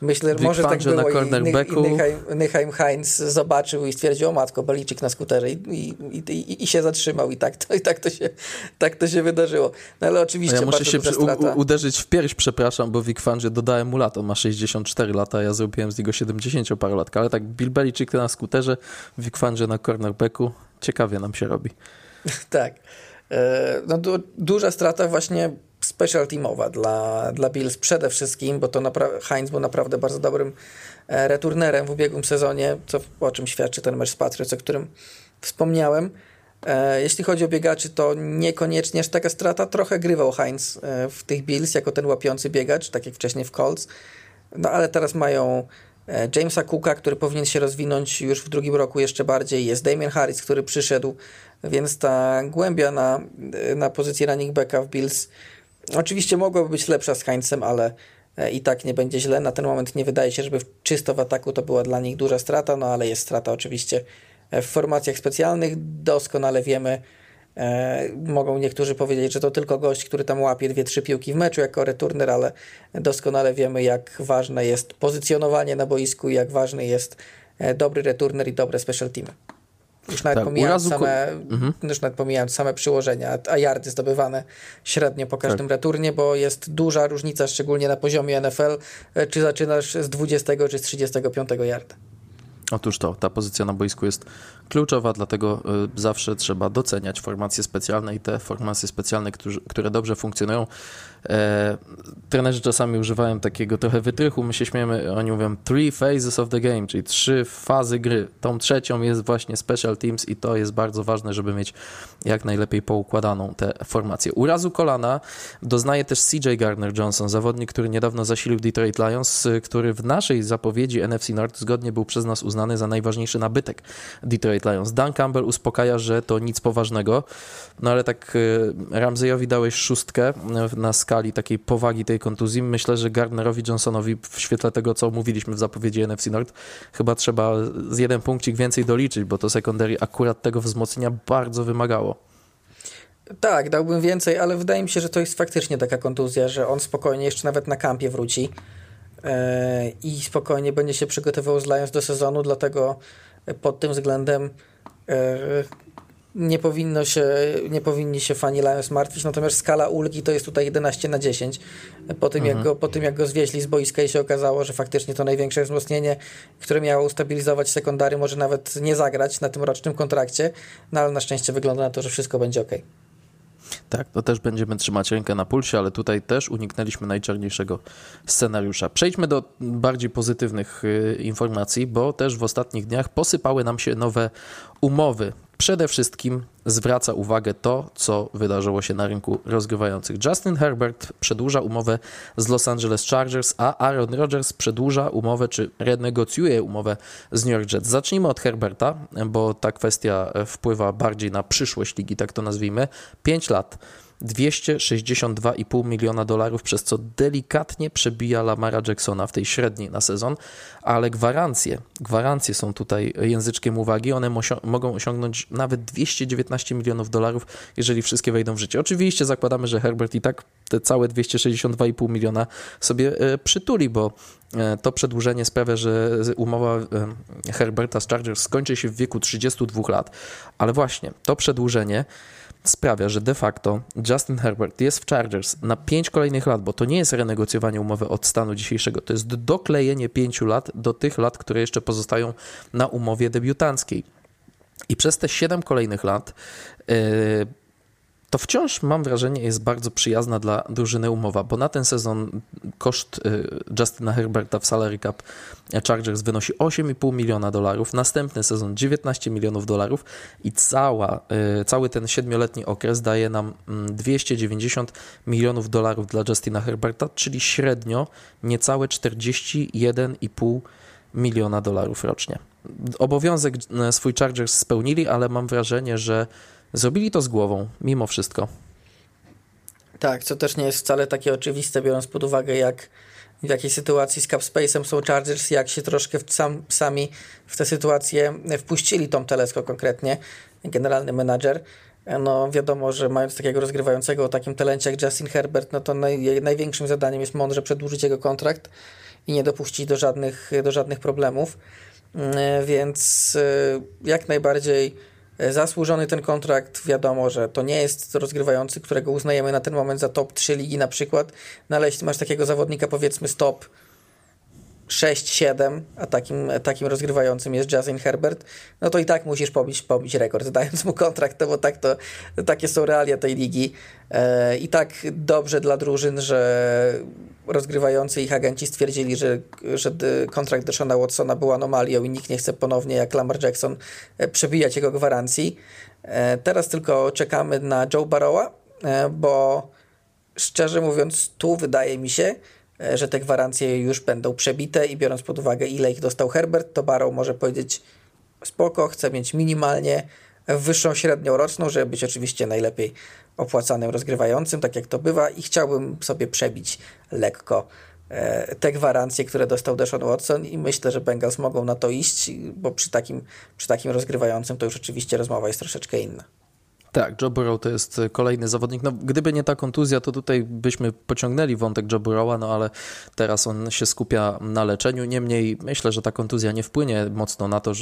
Myślę, że może tak było na cornerbacku. i Nyheim Heinz zobaczył i stwierdził, o matko, Baliczyk na skuterze i, i, i, i, się zatrzymał i tak to, i tak to, się, tak to się wydarzyło. No ale oczywiście ja muszę się przy, u, uderzyć w pierś, przepraszam, bo Vic Fangio dodałem mu lat, on ma 64 lata, ja zrobiłem z niego 70 parolatka, ale tak Bill Belichick na skuterze, Vic Fangio na cornerbacku, ciekawie nam się robi. tak. E, no, du duża strata właśnie special teamowa dla, dla Bills przede wszystkim, bo to Heinz był naprawdę bardzo dobrym returnerem w ubiegłym sezonie, co, o czym świadczy ten mecz z Patriots, o którym wspomniałem. Jeśli chodzi o biegaczy, to niekoniecznie aż taka strata. Trochę grywał Heinz w tych Bills jako ten łapiący biegacz, tak jak wcześniej w Colts. No ale teraz mają E, Jamesa Cooka, który powinien się rozwinąć już w drugim roku jeszcze bardziej. Jest Damien Harris, który przyszedł, więc ta głębia na, na pozycji running backa w Bills oczywiście mogłaby być lepsza z Heinzem, ale e, i tak nie będzie źle. Na ten moment nie wydaje się, żeby czysto w ataku to była dla nich duża strata, no ale jest strata oczywiście w formacjach specjalnych. Doskonale wiemy, E, mogą niektórzy powiedzieć, że to tylko gość, który tam łapie dwie, trzy piłki w meczu jako returner, ale doskonale wiemy, jak ważne jest pozycjonowanie na boisku jak ważny jest e, dobry returner i dobre special teamy. Już nawet, tak, pomijając same, mhm. już nawet pomijając same przyłożenia, a yardy zdobywane średnio po każdym tak. returnie, bo jest duża różnica, szczególnie na poziomie NFL, e, czy zaczynasz z 20 czy z 35 yarda. Otóż to, ta pozycja na boisku jest kluczowa, dlatego y, zawsze trzeba doceniać formacje specjalne i te formacje specjalne, które dobrze funkcjonują. E, trenerzy czasami używają takiego trochę wytrychu, my się śmiejemy, oni mówią three phases of the game, czyli trzy fazy gry. Tą trzecią jest właśnie special teams i to jest bardzo ważne, żeby mieć jak najlepiej poukładaną tę formację. Urazu kolana doznaje też CJ Gardner-Johnson, zawodnik, który niedawno zasilił Detroit Lions, który w naszej zapowiedzi NFC North zgodnie był przez nas uznany za najważniejszy nabytek Detroit Lions. Dan Campbell uspokaja, że to nic poważnego, no ale tak y, Ramseyowi dałeś szóstkę na skali takiej powagi tej kontuzji. Myślę, że Gardnerowi Johnsonowi w świetle tego, co mówiliśmy w zapowiedzi NFC North, chyba trzeba z jeden punkcik więcej doliczyć, bo to secondary akurat tego wzmocnienia bardzo wymagało. Tak, dałbym więcej, ale wydaje mi się, że to jest faktycznie taka kontuzja, że on spokojnie jeszcze nawet na kampie wróci e, i spokojnie będzie się przygotowywał z Lions do sezonu, dlatego pod tym względem e, nie, powinno się, nie powinni się fani Lions martwić, natomiast skala ulgi to jest tutaj 11 na 10. Po tym, mhm. jak, go, po tym jak go zwieźli z boiska i się okazało, że faktycznie to największe wzmocnienie, które miało ustabilizować sekundary, może nawet nie zagrać na tym rocznym kontrakcie, no ale na szczęście wygląda na to, że wszystko będzie ok. Tak, to też będziemy trzymać rękę na pulsie, ale tutaj też uniknęliśmy najczarniejszego scenariusza. Przejdźmy do bardziej pozytywnych y, informacji, bo też w ostatnich dniach posypały nam się nowe umowy Przede wszystkim zwraca uwagę to, co wydarzyło się na rynku rozgrywających. Justin Herbert przedłuża umowę z Los Angeles Chargers, a Aaron Rodgers przedłuża umowę, czy renegocjuje umowę z New York Jets. Zacznijmy od Herberta, bo ta kwestia wpływa bardziej na przyszłość ligi, tak to nazwijmy. 5 lat. 262,5 miliona dolarów, przez co delikatnie przebija Lamara Jacksona w tej średniej na sezon, ale gwarancje, gwarancje są tutaj języczkiem uwagi, one mogą osiągnąć nawet 219 milionów dolarów, jeżeli wszystkie wejdą w życie. Oczywiście zakładamy, że Herbert i tak te całe 262,5 miliona sobie e, przytuli, bo e, to przedłużenie sprawia, że umowa e, Herberta z Chargers skończy się w wieku 32 lat, ale właśnie to przedłużenie sprawia, że de facto Justin Herbert jest w Chargers na 5 kolejnych lat, bo to nie jest renegocjowanie umowy od stanu dzisiejszego, to jest doklejenie 5 lat do tych lat, które jeszcze pozostają na umowie debiutanckiej. I przez te 7 kolejnych lat yy, to wciąż mam wrażenie jest bardzo przyjazna dla drużyny umowa, bo na ten sezon koszt y, Justina Herberta w salary cap Chargers wynosi 8,5 miliona dolarów, następny sezon 19 milionów dolarów i cała, y, cały ten siedmioletni okres daje nam 290 mm, milionów dolarów dla Justina Herberta, czyli średnio niecałe 41,5 miliona dolarów rocznie. Obowiązek y, swój Chargers spełnili, ale mam wrażenie, że Zrobili to z głową, mimo wszystko. Tak, co też nie jest wcale takie oczywiste, biorąc pod uwagę, jak w jakiej sytuacji z Capspace'em są Chargers, jak się troszkę w sam, sami w tę sytuację wpuścili Tom Telesko konkretnie, generalny menadżer. No wiadomo, że mając takiego rozgrywającego o takim talencie jak Justin Herbert, no to naj, największym zadaniem jest mądrze przedłużyć jego kontrakt i nie dopuścić do żadnych, do żadnych problemów. Mm, więc y, jak najbardziej zasłużony ten kontrakt. Wiadomo, że to nie jest rozgrywający, którego uznajemy na ten moment za top 3 ligi na przykład, no ale jeśli masz takiego zawodnika powiedzmy stop 6-7, a takim, takim rozgrywającym jest Justin Herbert, no to i tak musisz pobić, pobić rekord, dając mu kontrakt, no bo tak to, takie są realia tej ligi. E, I tak dobrze dla drużyn, że rozgrywający ich agenci stwierdzili, że, że kontrakt Deshona Watsona był anomalią i nikt nie chce ponownie, jak Lamar Jackson, e, przebijać jego gwarancji. E, teraz tylko czekamy na Joe Barrowa, e, bo szczerze mówiąc, tu wydaje mi się, że te gwarancje już będą przebite i biorąc pod uwagę ile ich dostał Herbert, to Barrow może powiedzieć spoko, chcę mieć minimalnie wyższą średnią roczną, żeby być oczywiście najlepiej opłacanym rozgrywającym, tak jak to bywa i chciałbym sobie przebić lekko e, te gwarancje, które dostał Deshaun Watson i myślę, że Bengals mogą na to iść, bo przy takim, przy takim rozgrywającym to już oczywiście rozmowa jest troszeczkę inna. Tak, Joe Burrow to jest kolejny zawodnik. No, gdyby nie ta kontuzja, to tutaj byśmy pociągnęli wątek Joe Burrowa, no ale teraz on się skupia na leczeniu. Niemniej myślę, że ta kontuzja nie wpłynie mocno na to,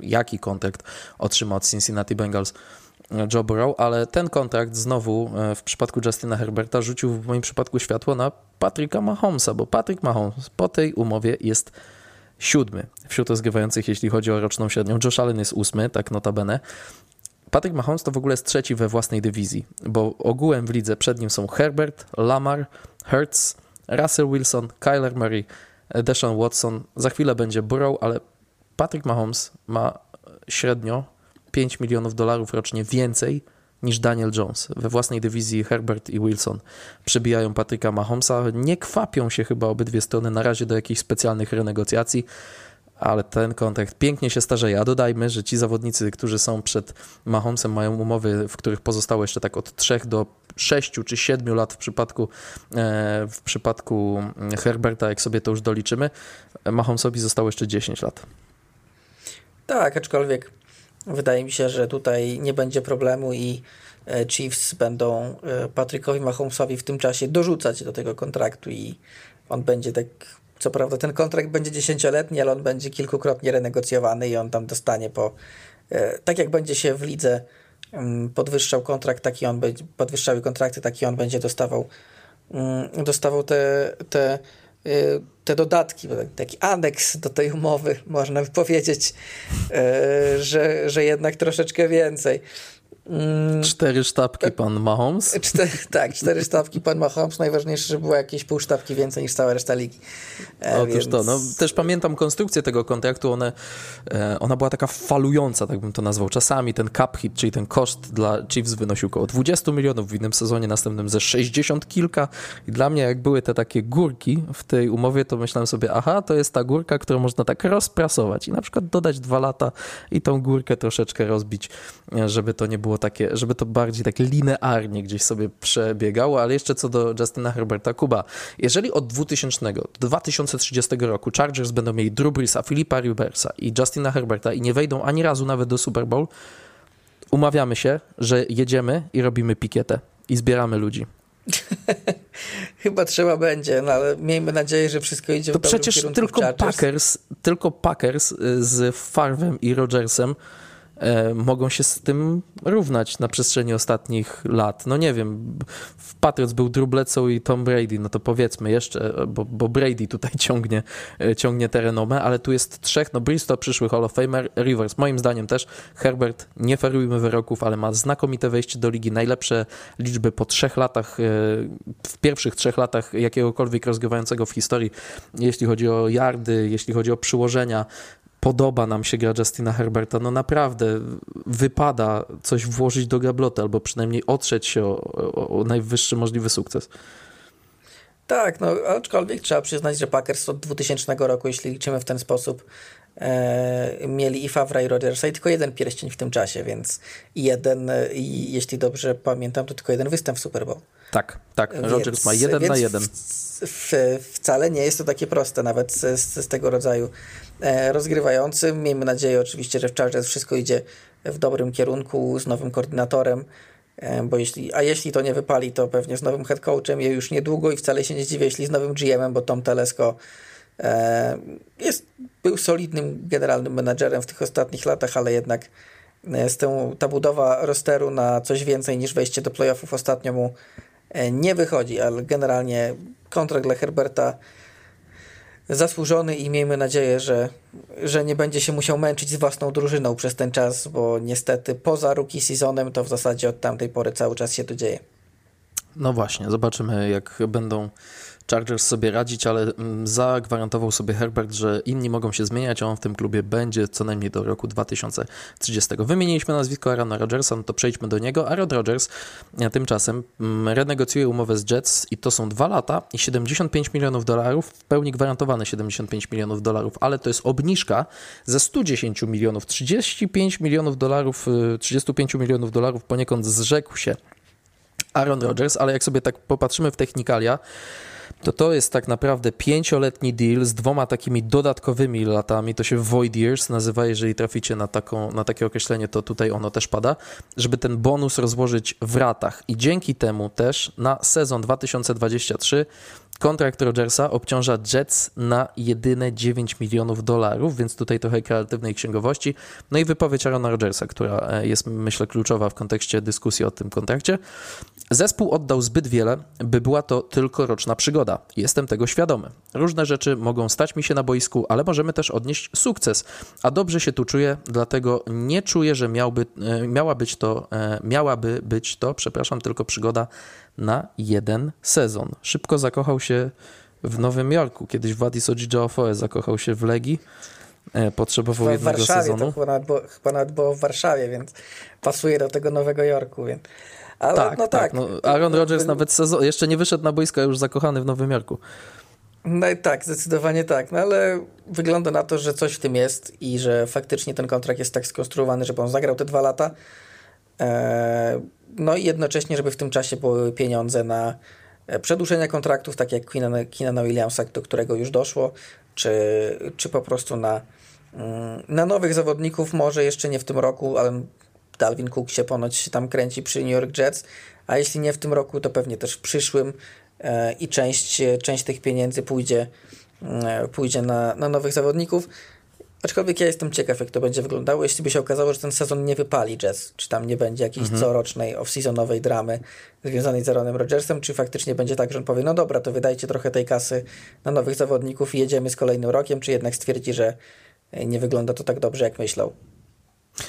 jaki kontrakt otrzyma od Cincinnati Bengals Joe Burrow, ale ten kontrakt znowu e, w przypadku Justina Herberta rzucił w moim przypadku światło na Patryka Mahomesa, bo Patrick Mahomes po tej umowie jest siódmy wśród rozgrywających, jeśli chodzi o roczną średnią. Josh Allen jest ósmy, tak notabene. Patrick Mahomes to w ogóle jest trzeci we własnej dywizji, bo ogółem w lidze przed nim są Herbert, Lamar, Hertz, Russell Wilson, Kyler Murray, Deshaun Watson, za chwilę będzie Burrow, ale Patrick Mahomes ma średnio 5 milionów dolarów rocznie więcej niż Daniel Jones. We własnej dywizji Herbert i Wilson przebijają Patryka Mahomesa. Nie kwapią się chyba obydwie strony na razie do jakichś specjalnych renegocjacji ale ten kontrakt pięknie się starzeje. A dodajmy, że ci zawodnicy, którzy są przed Mahomesem, mają umowy, w których pozostało jeszcze tak od 3 do 6 czy 7 lat w przypadku, e, w przypadku Herberta, jak sobie to już doliczymy. Mahomesowi zostało jeszcze 10 lat. Tak, aczkolwiek wydaje mi się, że tutaj nie będzie problemu i e, Chiefs będą e, Patrykowi Mahomesowi w tym czasie dorzucać do tego kontraktu i on będzie tak co prawda ten kontrakt będzie dziesięcioletni, ale on będzie kilkukrotnie renegocjowany i on tam dostanie po. E, tak jak będzie się w lidze mm, podwyższał kontrakt, taki on będzie, podwyższały kontrakty, taki on będzie dostawał, mm, dostawał te, te, e, te dodatki, taki aneks do tej umowy, można by powiedzieć, e, że, że jednak troszeczkę więcej. Mm, cztery sztabki pan Mahomes? Cztery, tak, cztery sztabki pan Mahomes. Najważniejsze, że było jakieś pół sztabki więcej niż cała reszta ligi. E, Otóż więc... to. No, też pamiętam konstrukcję tego kontraktu. One, e, ona była taka falująca, tak bym to nazwał. Czasami ten cap hit, czyli ten koszt dla Chiefs wynosił około 20 milionów, w innym sezonie następnym ze 60 kilka. I dla mnie, jak były te takie górki w tej umowie, to myślałem sobie, aha, to jest ta górka, którą można tak rozprasować i na przykład dodać dwa lata i tą górkę troszeczkę rozbić, e, żeby to nie było było takie, żeby to bardziej tak linearnie gdzieś sobie przebiegało, ale jeszcze co do Justina Herberta, Kuba, jeżeli od 2000 do 2030 roku Chargers będą mieli Drew Breesa, Filipa Riversa i Justina Herberta i nie wejdą ani razu nawet do Super Bowl, umawiamy się, że jedziemy i robimy pikietę i zbieramy ludzi. Chyba trzeba będzie, no ale miejmy nadzieję, że wszystko idzie to w dobrym przecież tylko Packers, tylko Packers y, z Farwem i Rogersem mogą się z tym równać na przestrzeni ostatnich lat. No nie wiem, w Patriots był Drew Bledsoe i Tom Brady, no to powiedzmy jeszcze, bo, bo Brady tutaj ciągnie, e, ciągnie tę renomę, ale tu jest trzech, no Brees to przyszły Hall of Famer, Rivers moim zdaniem też, Herbert, nie ferujmy wyroków, ale ma znakomite wejście do ligi, najlepsze liczby po trzech latach, e, w pierwszych trzech latach jakiegokolwiek rozgrywającego w historii, jeśli chodzi o yardy, jeśli chodzi o przyłożenia, podoba nam się gra Justina Herberta, no naprawdę wypada coś włożyć do gabloty, albo przynajmniej otrzeć się o, o, o najwyższy możliwy sukces. Tak, no aczkolwiek trzeba przyznać, że Packers od 2000 roku, jeśli liczymy w ten sposób, e, mieli i Favra i Rodgersa i tylko jeden pierścień w tym czasie, więc jeden, i jeśli dobrze pamiętam, to tylko jeden występ w Super Bowl. Tak, tak. Rodgers ma jeden na jeden. W, w, wcale nie jest to takie proste, nawet z, z, tego rodzaju e, rozgrywającym. Miejmy nadzieję oczywiście, że w Chargers wszystko idzie w dobrym kierunku z nowym koordynatorem, e, bo jeśli, a jeśli to nie wypali, to pewnie z nowym head coachem je już niedługo i wcale się nie zdziwię, jeśli z nowym GM-em, bo Tom Telesco e, jest, był solidnym generalnym menadżerem w tych ostatnich latach, ale jednak z tą, ta budowa rosteru na coś więcej niż wejście do playoffów ostatnio mu nie wychodzi, ale generalnie kontrakt dla Herberta zasłużony i miejmy nadzieję, że, że nie będzie się musiał męczyć z własną drużyną przez ten czas, bo niestety poza rookie sezonem to w zasadzie od tamtej pory cały czas się to dzieje. No właśnie, zobaczymy jak będą Chargers sobie radzić, ale mm, zagwarantował sobie Herbert, że inni mogą się zmieniać, a on w tym klubie będzie co najmniej do roku 2030. Wymieniliśmy nazwisko Aarona Rodgersa, no to przejdźmy do niego. Aaron Rodgers tymczasem mm, renegocjuje umowę z Jets i to są dwa lata i 75 milionów dolarów, w pełni gwarantowane 75 milionów dolarów, ale to jest obniżka ze 110 milionów, 35 milionów dolarów, 35 y, milionów dolarów poniekąd zrzekł się Aaron Rodgers, ale jak sobie tak popatrzymy w technikalia, to to jest tak naprawdę pięcioletni deal z dwoma takimi dodatkowymi latami, to się void years nazywa, jeżeli traficie na, taką, na takie określenie, to tutaj ono też pada, żeby ten bonus rozłożyć w ratach. I dzięki temu też na sezon 2023 Kontrakt Rodgersa obciąża Jets na jedyne 9 milionów dolarów, więc tutaj trochę kreatywnej księgowości. No i wypowiedź Arona Rodgersa, która e, jest myślę kluczowa w kontekście dyskusji o tym kontrakcie. Zespół oddał zbyt wiele, by była to tylko roczna przygoda. Jestem tego świadomy. Różne rzeczy mogą stać mi się na boisku, ale możemy też odnieść sukces. A dobrze się tu czuję, dlatego nie czuję, że miałby, e, miała być to, e, miałaby być to, przepraszam, tylko przygoda na jeden sezon. Szybko zakochał się w Nowym Jorku. Kiedyś Wadis Ojidziofoe zakochał się w Legii. E, potrzebował chyba jednego w Warszawie, sezonu. To chyba nawet, było, chyba nawet było w Warszawie, więc pasuje do tego Nowego Jorku. Więc... Ale, tak, no tak. tak. No, Aaron Rodgers nawet sezon, jeszcze nie wyszedł na boisko, a już zakochany w Nowym Jorku. No i tak, zdecydowanie tak. No ale wygląda na to, że coś w tym jest i że faktycznie ten kontrakt jest tak skonstruowany, żeby on zagrał te dwa lata. Eee, no i jednocześnie, żeby w tym czasie były pieniądze na e, przedłużenia kontraktów, tak jak Keenana Williamsa, do którego już doszło, czy, czy po prostu na, mm, na nowych zawodników, może jeszcze nie w tym roku, ale Dalvin Cook się ponoć tam kręci przy New York Jets, a jeśli nie w tym roku, to pewnie też w przyszłym e, i część, część tych pieniędzy pójdzie, e, pójdzie na, na nowych zawodników. Aczkolwiek ja jestem ciekaw, jak to będzie wyglądało, jeśli by się okazało, że ten sezon nie wypali Jazz, czy tam nie będzie jakiejś mhm. corocznej off-seasonowej dramy związanej z Aaronem Rodgersem, czy faktycznie będzie tak, że on powie, no dobra, to wydajcie trochę tej kasy na nowych zawodników i jedziemy z kolejnym rokiem, czy jednak stwierdzi, że nie wygląda to tak dobrze, jak myślał.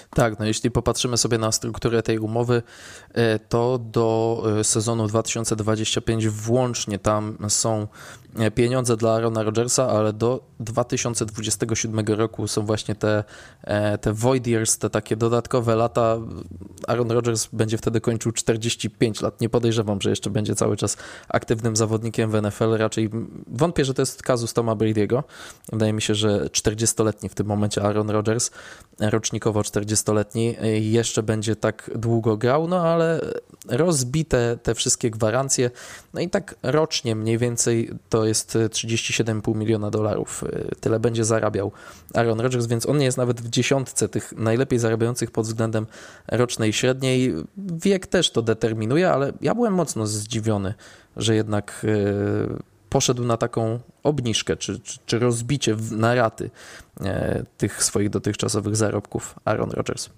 Tak, no jeśli popatrzymy sobie na strukturę tej umowy, e, to do e, sezonu 2025 włącznie tam są e, pieniądze dla Arona Rodgersa, ale do 2027 roku są właśnie te, te void years, te takie dodatkowe lata. Aaron Rodgers będzie wtedy kończył 45 lat. Nie podejrzewam, że jeszcze będzie cały czas aktywnym zawodnikiem w NFL. Raczej wątpię, że to jest kazus Toma Brady'ego. Wydaje mi się, że 40-letni w tym momencie Aaron Rodgers, rocznikowo 40-letni jeszcze będzie tak długo grał, no ale rozbite te wszystkie gwarancje, no i tak rocznie mniej więcej to jest 37,5 miliona dolarów. Tyle będzie zarabiał Aaron Rodgers, więc on nie jest nawet w dziesiątce tych najlepiej zarabiających pod względem rocznej średniej. Wiek też to determinuje, ale ja byłem mocno zdziwiony, że jednak e, poszedł na taką obniżkę, czy, czy, czy rozbicie na raty e, tych swoich dotychczasowych zarobków Aaron Rodgers.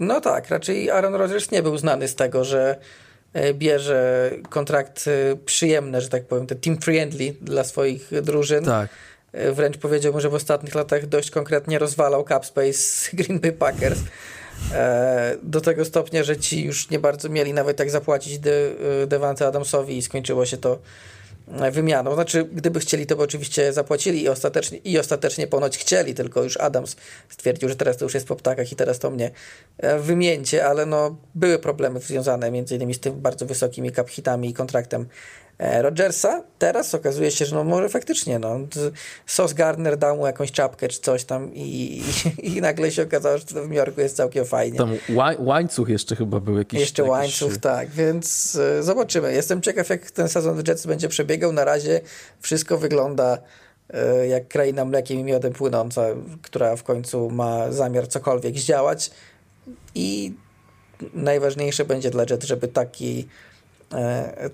No tak, raczej Aaron Rodgers nie był znany z tego, że e, bierze kontrakt e, przyjemny, że tak powiem, te team friendly dla swoich drużyn. Tak. Wręcz powiedziałbym, że w ostatnich latach dość konkretnie rozwalał cap space Green Bay Packers. Do tego stopnia, że ci już nie bardzo mieli nawet jak zapłacić De Devante Adamsowi i skończyło się to wymianą. Znaczy, gdyby chcieli, to by oczywiście zapłacili i ostatecznie, i ostatecznie ponoć chcieli, tylko już Adams stwierdził, że teraz to już jest po ptakach i teraz to mnie e, wymieńcie, ale no, były problemy związane między innymi z tym bardzo wysokimi cap hitami i kontraktem Rodgersa. Teraz okazuje się, że no może faktycznie no, Sos Gardner dał mu jakąś czapkę czy coś tam i, i, i nagle się okazało, że w Nowym Jorku jest całkiem fajnie. Tam łańcuch jeszcze chyba był jakiś. Jeszcze jakiś... łańcuch, tak, więc y, zobaczymy. Jestem ciekaw, jak ten sezon Jets będzie przebiegał. Na razie wszystko wygląda y, jak kraina mlekiem i miodem płynąca, która w końcu ma zamiar cokolwiek zdziałać i najważniejsze będzie dla Jets, żeby taki E,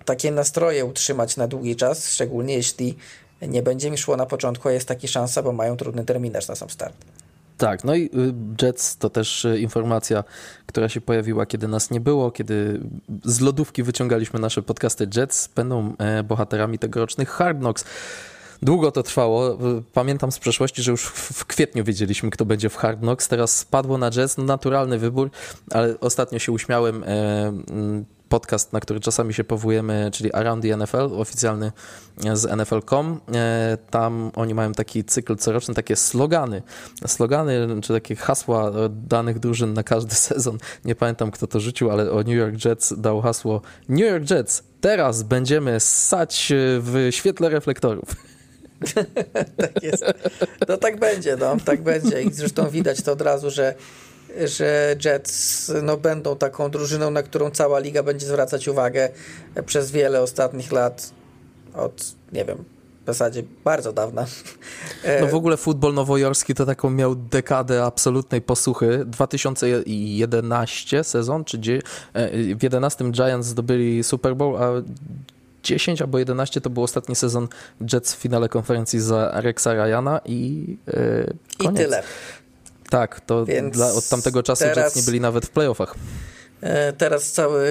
takie nastroje utrzymać na długi czas, szczególnie jeśli nie będzie mi szło na początku, a jest taka szansa, bo mają trudny terminarz na sam start. Tak, no i y, Jets to też y, informacja, która się pojawiła, kiedy nas nie było, kiedy z lodówki wyciągaliśmy nasze podcasty Jets, będą e, bohaterami tegorocznych Hard Knocks. Długo to trwało. Pamiętam z przeszłości, że już w kwietniu wiedzieliśmy, kto będzie w Hard Knocks. Teraz spadło na Jets. No, naturalny wybór, ale ostatnio się uśmiałem. E, podcast, na który czasami się powołujemy, czyli Around the NFL, oficjalny z NFL.com. E, tam oni mają taki cykl coroczny, takie slogany. Slogany, czy takie hasła danych drużyn na każdy sezon. Nie pamiętam, kto to rzucił, ale o New York Jets dał hasło New York Jets, teraz będziemy ssać w świetle reflektorów. tak jest. No tak będzie, no, tak będzie. I zresztą widać to od razu, że że Jets no, będą taką drużyną, na którą cała liga będzie zwracać uwagę przez wiele ostatnich lat. Od, nie wiem, w zasadzie bardzo dawna. No w ogóle futbol nowojorski to taką miał dekadę absolutnej posłuchy. 2011 sezon, czy gdzie, w 11 Giants zdobyli Super Bowl, a 10 albo 11 to był ostatni sezon Jets w finale konferencji za Rexa Ryana i yy, koniec. I tyle. Tak, to dla, od tamtego czasu teraz, Jets nie byli nawet w playoffach. E, teraz cały,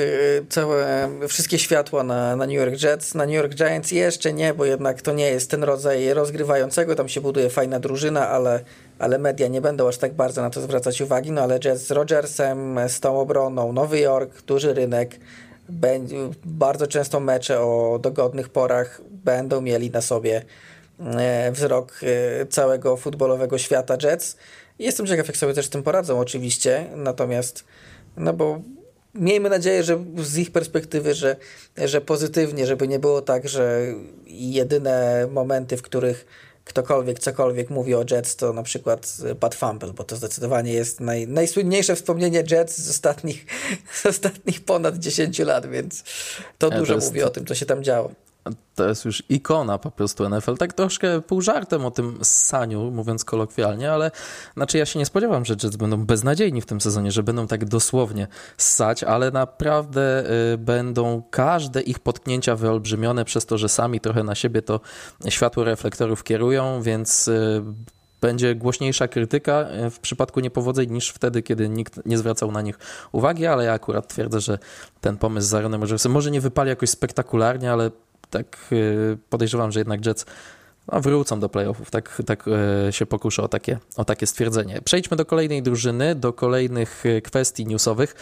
całe, wszystkie światła na, na New York Jets, na New York Giants jeszcze nie, bo jednak to nie jest ten rodzaj rozgrywającego, tam się buduje fajna drużyna, ale, ale media nie będą aż tak bardzo na to zwracać uwagi, no ale Jets z Rodgersem, z tą obroną, Nowy Jork, duży rynek, bardzo często mecze o dogodnych porach będą mieli na sobie e, wzrok e, całego futbolowego świata Jets. Jestem ciekaw, jak sobie też z tym poradzą, oczywiście. Natomiast, no bo miejmy nadzieję, że z ich perspektywy, że, że pozytywnie, żeby nie było tak, że jedyne momenty, w których ktokolwiek cokolwiek mówi o Jets, to na przykład Pat Fumble, bo to zdecydowanie jest naj, najsłynniejsze wspomnienie Jets z ostatnich, z ostatnich ponad 10 lat, więc to ja dużo to jest... mówi o tym, co się tam działo to jest już ikona po prostu NFL. Tak troszkę pół żartem o tym saniu, mówiąc kolokwialnie, ale znaczy ja się nie spodziewam, że Jets będą beznadziejni w tym sezonie, że będą tak dosłownie ssać, ale naprawdę y, będą każde ich potknięcia wyolbrzymione przez to, że sami trochę na siebie to światło reflektorów kierują, więc y, będzie głośniejsza krytyka y, w przypadku niepowodzeń niż wtedy, kiedy nikt nie zwracał na nich uwagi, ale ja akurat twierdzę, że ten pomysł z Aaronem Rodgersem może nie wypali jakoś spektakularnie, ale tak y, podejrzewam, że jednak Jets no, wrócą do playoffów. Tak, tak e, się pokuszę o takie, o takie stwierdzenie. Przejdźmy do kolejnej drużyny, do kolejnych e, kwestii newsowych.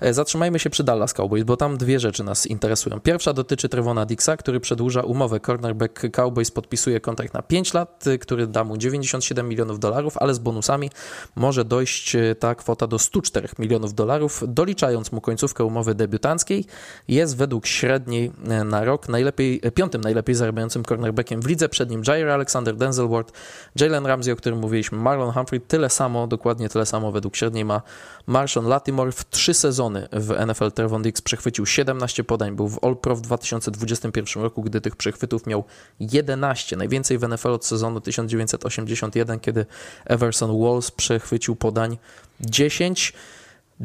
E, zatrzymajmy się przy Dallas Cowboys, bo tam dwie rzeczy nas interesują. Pierwsza dotyczy Trevona Dixa, który przedłuża umowę. Cornerback Cowboys podpisuje kontrakt na 5 lat, który da mu 97 milionów dolarów, ale z bonusami może dojść ta kwota do 104 milionów dolarów, doliczając mu końcówkę umowy debiutanckiej. Jest według średniej na rok najlepiej, piątym najlepiej zarabiającym cornerbackiem w lidze, przed nim Jair Alexander, Denzel Ward, Jalen Ramsey, o którym mówiliśmy, Marlon Humphrey, tyle samo, dokładnie tyle samo według średniej ma Marshall Latimore. W trzy sezony w NFL Trevon Diggs przechwycił 17 podań, był w All-Pro w 2021 roku, gdy tych przechwytów miał 11, najwięcej w NFL od sezonu 1981, kiedy Everson Walls przechwycił podań 10.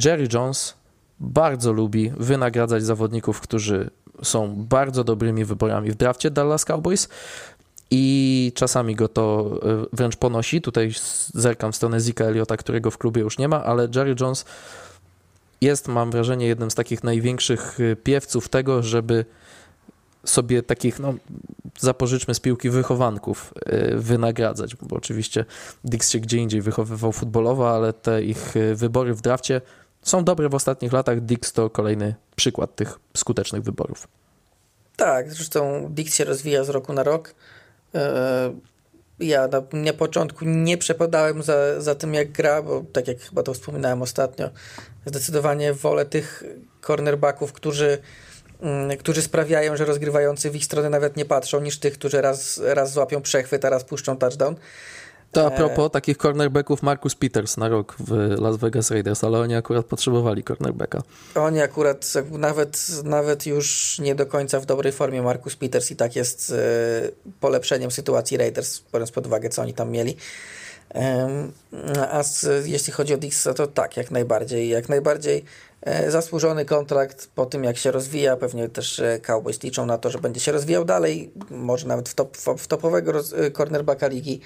Jerry Jones bardzo lubi wynagradzać zawodników, którzy są bardzo dobrymi wyborami w drafcie Dallas Cowboys i czasami go to e, wręcz ponosi. Tutaj zerkam w stronę Zika Eliota, którego w klubie już nie ma, ale Jerry Jones jest, mam wrażenie, jednym z takich największych e, piewców tego, żeby sobie takich, no, zapożyczmy z piłki wychowanków e, wynagradzać, bo oczywiście Dix się gdzie indziej wychowywał futbolowo, ale te ich wybory w drafcie są dobre w ostatnich latach. Dix to kolejny przykład tych skutecznych wyborów. Tak, zresztą Dix się rozwija z roku na rok. E, ja na, na początku nie przepadałem za, za tym, jak gra, bo tak jak chyba to wspominałem ostatnio, zdecydowanie wolę tych cornerbacków, którzy, mm, którzy sprawiają, że rozgrywający w ich stronę nawet nie patrzą, niż tych, którzy raz, raz złapią przechwyt, a raz puszczą touchdown. To a propos e... takich cornerbacków Marcus Peters na rok w Las Vegas Raiders, ale oni akurat potrzebowali cornerbacka. Oni akurat nawet, nawet już nie do końca w dobrej formie Marcus Peters i tak jest e, polepszeniem sytuacji Raiders, biorąc pod uwagę co oni tam mieli. A z, jeśli chodzi o Dixa, to tak, jak najbardziej. Jak najbardziej e, zasłużony kontrakt po tym, jak się rozwija. Pewnie też e, Cowboys liczą na to, że będzie się rozwijał dalej, może nawet w, top, w topowego roz, cornerbacka ligi.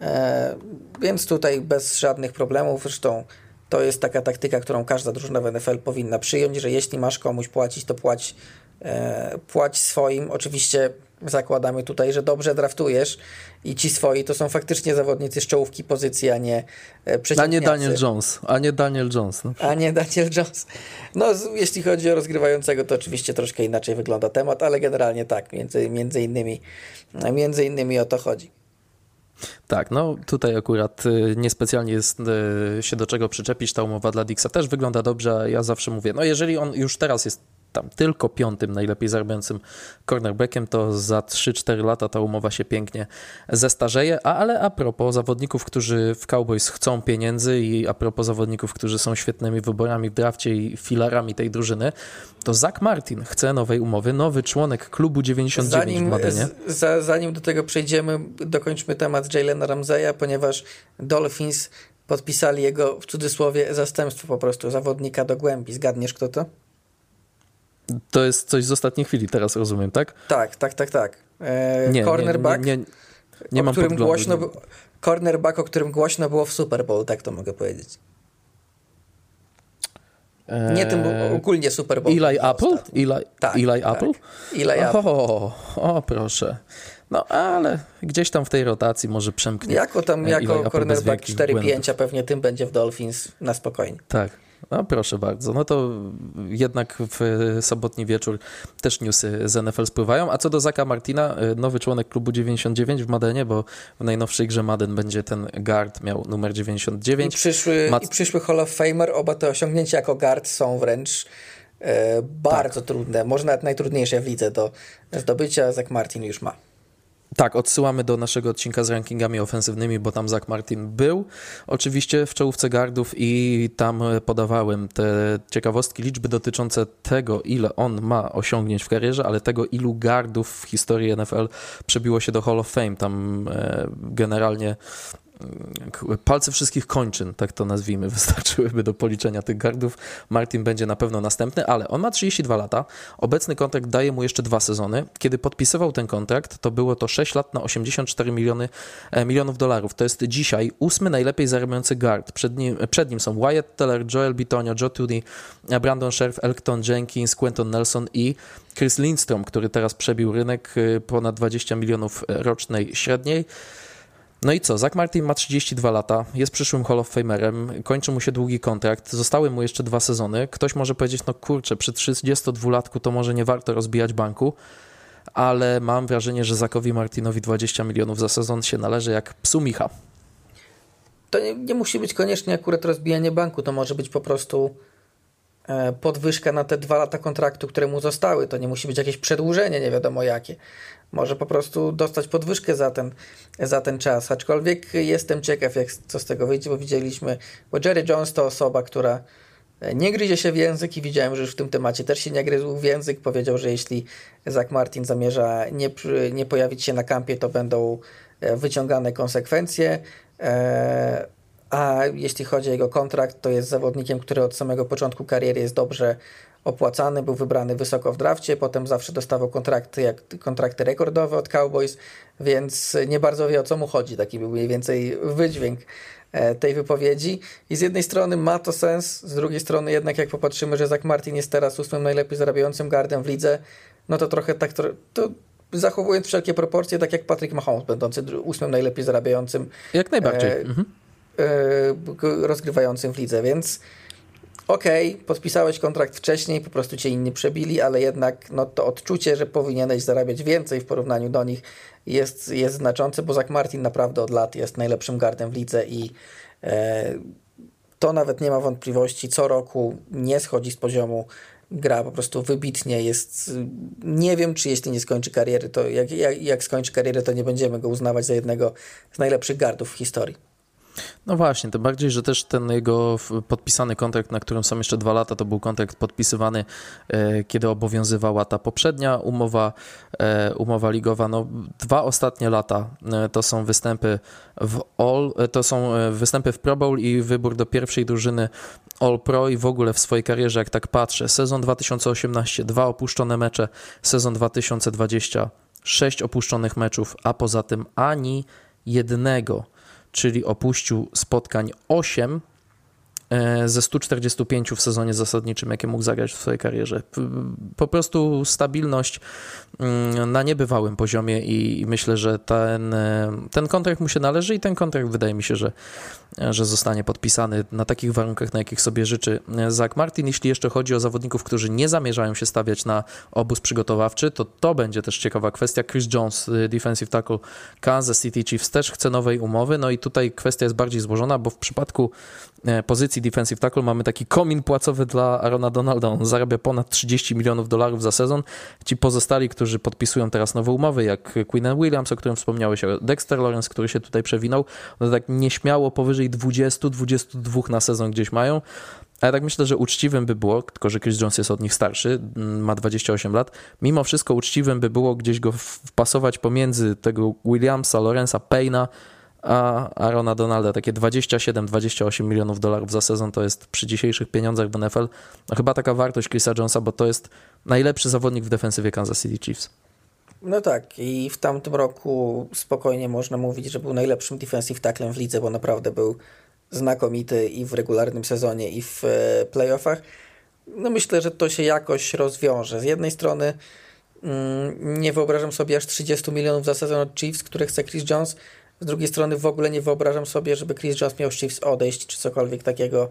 E, więc tutaj bez żadnych problemów. Zresztą to jest taka taktyka, którą każda drużyna w NFL powinna przyjąć, że jeśli masz komuś płacić, to płać, e, płać swoim. Oczywiście zakładamy tutaj, że dobrze draftujesz i ci swoi to są faktycznie zawodnicy z czołówki pozycji, a nie A nie Daniel Jones, a nie Daniel Jones. No. A nie Daniel Jones. No, jeśli chodzi o rozgrywającego, to oczywiście troszkę inaczej wygląda temat, ale generalnie tak, między, między, innymi, między innymi o to chodzi. Tak, no tutaj akurat y, niespecjalnie jest y, się do czego przyczepić. Ta umowa dla Dixa też wygląda dobrze. Ja zawsze mówię, no jeżeli on już teraz jest tam tylko piątym najlepiej zarabiającym cornerbackiem, to za 3-4 lata ta umowa się pięknie zestarzeje. A, ale a propos zawodników, którzy w Cowboys chcą pieniędzy i a propos zawodników, którzy są świetnymi wyborami w drafcie i filarami tej drużyny, to Zach Martin chce nowej umowy, nowy członek klubu 99 zanim, w Madenie. Z, zanim do tego przejdziemy, dokończmy temat Jalena Ramseya, ponieważ Dolphins podpisali jego w cudzysłowie zastępstwo po prostu zawodnika do głębi. Zgadniesz kto to? To jest coś z ostatniej chwili, teraz rozumiem, tak? Tak, tak, tak, tak. E, nie, cornerback, nie, nie, nie, nie mam którym głośno, Cornerback, o którym głośno było w Super Bowl, tak to mogę powiedzieć. Eee, nie tym ogólnie Super Bowl. Eli Apple? Eli, tak, Eli tak. Apple? Eli Apple. O, o, proszę. No ale gdzieś tam w tej rotacji może przemknie. Jako tam, jako cornerback 4-5, a pewnie tym będzie w Dolphins na spokojnie. Tak. No proszę bardzo. No to jednak w sobotni wieczór też newsy z NFL spływają. A co do Zaka Martina, nowy członek klubu 99 w Madenie, bo w najnowszej grze Maden będzie ten guard miał numer 99. I przyszły, Mat... i przyszły Hall of Famer, oba te osiągnięcia jako guard są wręcz e, bardzo tak. trudne, może nawet najtrudniejsze w lidze do zdobycia. Zak Martin już ma. Tak, odsyłamy do naszego odcinka z rankingami ofensywnymi, bo tam Zach Martin był oczywiście w czołówce gardów i tam podawałem te ciekawostki, liczby dotyczące tego, ile on ma osiągnięć w karierze, ale tego, ilu gardów w historii NFL przebiło się do Hall of Fame. Tam e, generalnie palce wszystkich kończyn, tak to nazwijmy, wystarczyłyby do policzenia tych gardów. Martin będzie na pewno następny, ale on ma 32 lata. Obecny kontrakt daje mu jeszcze dwa sezony. Kiedy podpisywał ten kontrakt, to było to 6 lat na 84 miliony, e, milionów dolarów. To jest dzisiaj ósmy najlepiej zarabiający guard. Przed nim, przed nim są Wyatt Teller, Joel Bitonio, Joe Tooney, Brandon Scherf, Elton Jenkins, Quentin Nelson i Chris Lindstrom, który teraz przebił rynek e, ponad 20 milionów rocznej średniej. No i co? Zach Martin ma 32 lata, jest przyszłym Hall of Famerem, kończy mu się długi kontrakt, zostały mu jeszcze dwa sezony. Ktoś może powiedzieć, no kurczę, przy 32-latku to może nie warto rozbijać banku, ale mam wrażenie, że Zakowi Martinowi 20 milionów za sezon się należy jak psu Micha. To nie, nie musi być koniecznie akurat rozbijanie banku, to może być po prostu E, podwyżkę na te dwa lata kontraktu, które mu zostały. To nie musi być jakieś przedłużenie, nie wiadomo jakie. Może po prostu dostać podwyżkę za ten, za ten czas. Aczkolwiek jestem ciekaw, jak, co z tego wyjdzie, bo widzieliśmy, bo Jerry Jones to osoba, która e, nie gryzie się w język i widziałem, że już w tym temacie też się nie gryzł w język. Powiedział, że jeśli Zach Martin zamierza nie, nie pojawić się na kampie, to będą e, wyciągane konsekwencje. A jeśli chodzi o jego kontrakt, to jest zawodnikiem, który od samego początku kariery jest dobrze opłacany, był wybrany wysoko w drafcie, potem zawsze dostawał kontrakty, jak, kontrakty rekordowe od Cowboys, więc nie bardzo wie o co mu chodzi. Taki był mniej więcej wydźwięk e, tej wypowiedzi. I z jednej strony ma to sens, z drugiej strony jednak jak popatrzymy, że Zach Martin jest teraz ósmym najlepiej zarabiającym gardem w lidze, no to trochę tak, to zachowując wszelkie proporcje, tak jak Patrick Mahomes, będący ósmym najlepiej zarabiającym. Jak najbardziej. E, mhm E, rozgrywającym w lidze, więc okej, okay, podpisałeś kontrakt wcześniej, po prostu cię inni przebili, ale jednak no, to odczucie, że powinieneś zarabiać więcej w porównaniu do nich jest, jest znaczące, bo Zach Martin naprawdę od lat jest najlepszym gardem w lidze i e, to nawet nie ma wątpliwości, co roku nie schodzi z poziomu gra po prostu wybitnie jest. Nie wiem, czy jeśli nie skończy kariery, to jak, jak, jak skończy karierę, to nie będziemy go uznawać za jednego z najlepszych gardów w historii. No właśnie, tym bardziej, że też ten jego podpisany kontrakt, na którym są jeszcze dwa lata, to był kontrakt podpisywany, e, kiedy obowiązywała ta poprzednia umowa, e, umowa ligowa. No, dwa ostatnie lata e, to są występy w All, to są występy w Pro Bowl i wybór do pierwszej drużyny All Pro i w ogóle w swojej karierze, jak tak patrzę, sezon 2018, dwa opuszczone mecze, sezon 2020, sześć opuszczonych meczów, a poza tym ani jednego czyli opuścił spotkań 8 e, ze 145 w sezonie zasadniczym, jakie mógł zagrać w swojej karierze. Po prostu stabilność mm, na niebywałym poziomie i myślę, że ten, e, ten kontrakt mu się należy i ten kontrakt wydaje mi się, że, że zostanie podpisany na takich warunkach, na jakich sobie życzy Zach Martin. Jeśli jeszcze chodzi o zawodników, którzy nie zamierzają się stawiać na obóz przygotowawczy, to to będzie też ciekawa kwestia. Chris Jones, defensive tackle Kansas City Chiefs też chce nowej umowy, no i tutaj kwestia jest bardziej złożona, bo w przypadku e, pozycji defensive tackle mamy taki komin płacowy dla Arona Donalda. On zarabia ponad 30 milionów dolarów za sezon. Ci pozostali, którzy podpisują teraz nowe umowy, jak Quinn Williams, o którym wspomniałeś, Dexter Lawrence, który się tutaj przewinął, no tak nieśmiało powyżej 20-22 na sezon gdzieś mają. A ja tak myślę, że uczciwym by było, tylko że Chris Jones jest od nich starszy, mm, ma 28 lat, mimo wszystko uczciwym by było gdzieś go wpasować pomiędzy tego Williamsa, Lorenza Payna, a Arona Donalda. Takie 27-28 milionów dolarów za sezon to jest przy dzisiejszych pieniądzach w NFL no chyba taka wartość Chrisa Jonesa, bo to jest najlepszy zawodnik w defensywie Kansas City Chiefs. No tak, i w tamtym roku spokojnie można mówić, że był najlepszym defensive tacklem w lidze, bo naprawdę był znakomity i w regularnym sezonie, i w e, playoffach. No myślę, że to się jakoś rozwiąże. Z jednej strony mm, nie wyobrażam sobie aż 30 milionów za sezon od Chiefs, które chce Chris Jones. Z drugiej strony w ogóle nie wyobrażam sobie, żeby Chris Jones miał z Chiefs odejść, czy cokolwiek takiego.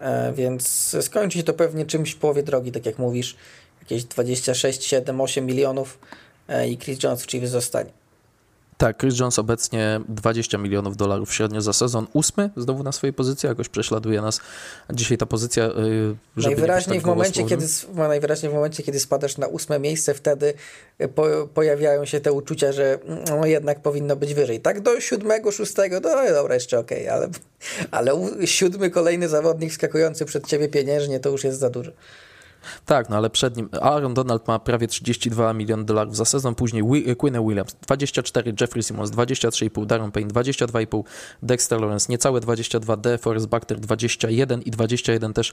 E, więc skończy się to pewnie czymś w połowie drogi, tak jak mówisz. Jakieś 26, 7, 8 milionów i Chris Jones w Chiefs zostanie. Tak, Chris Jones obecnie 20 milionów dolarów średnio za sezon. Ósmy znowu na swojej pozycji, jakoś prześladuje nas dzisiaj ta pozycja. Y, żeby najwyraźniej, tak w momencie, kiedy, najwyraźniej w momencie, kiedy spadasz na ósme miejsce, wtedy y, po, pojawiają się te uczucia, że no, jednak powinno być wyżej. Tak do siódmego, szóstego, no dobra, jeszcze okej, okay, ale, ale siódmy kolejny zawodnik skakujący przed ciebie pieniężnie to już jest za dużo. Tak, no ale przed nim Aaron Donald ma prawie 32 miliony dolarów za sezon, później Quinn Williams 24, Jeffrey Simmons 23,5, Darren Payne 22,5, Dexter Lawrence niecałe 22, D. Forrest Buckner 21 i 21 też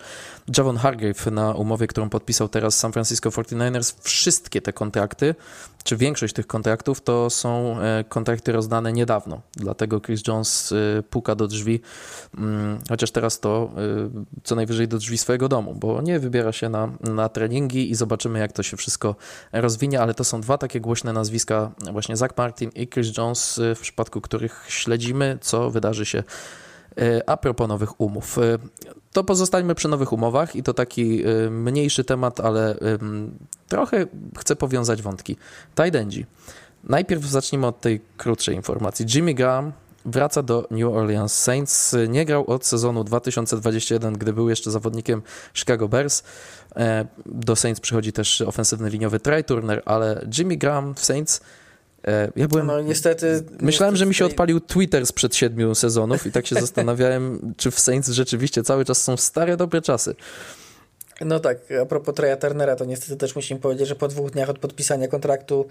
Javon Hargrave na umowie, którą podpisał teraz San Francisco 49ers. Wszystkie te kontrakty czy większość tych kontraktów to są e, kontrakty rozdane niedawno. Dlatego Chris Jones e, puka do drzwi, mm, chociaż teraz to e, co najwyżej do drzwi swojego domu, bo nie wybiera się na, na treningi i zobaczymy, jak to się wszystko rozwinie, ale to są dwa takie głośne nazwiska, właśnie Zach Martin i Chris Jones, w przypadku których śledzimy, co wydarzy się a propos nowych umów. To pozostańmy przy nowych umowach i to taki mniejszy temat, ale trochę chcę powiązać wątki. Tidendzi. Najpierw zacznijmy od tej krótszej informacji. Jimmy Graham wraca do New Orleans Saints. Nie grał od sezonu 2021, gdy był jeszcze zawodnikiem Chicago Bears. E, do Saints przychodzi też ofensywny liniowy Trey Turner, ale Jimmy Graham w Saints e, ja byłem. No niestety. Myślałem, niestety że mi się odpalił Twitter sprzed siedmiu sezonów i tak się zastanawiałem, czy w Saints rzeczywiście cały czas są stare, dobre czasy. No tak, a propos Treya Turnera, to niestety też musimy powiedzieć, że po dwóch dniach od podpisania kontraktu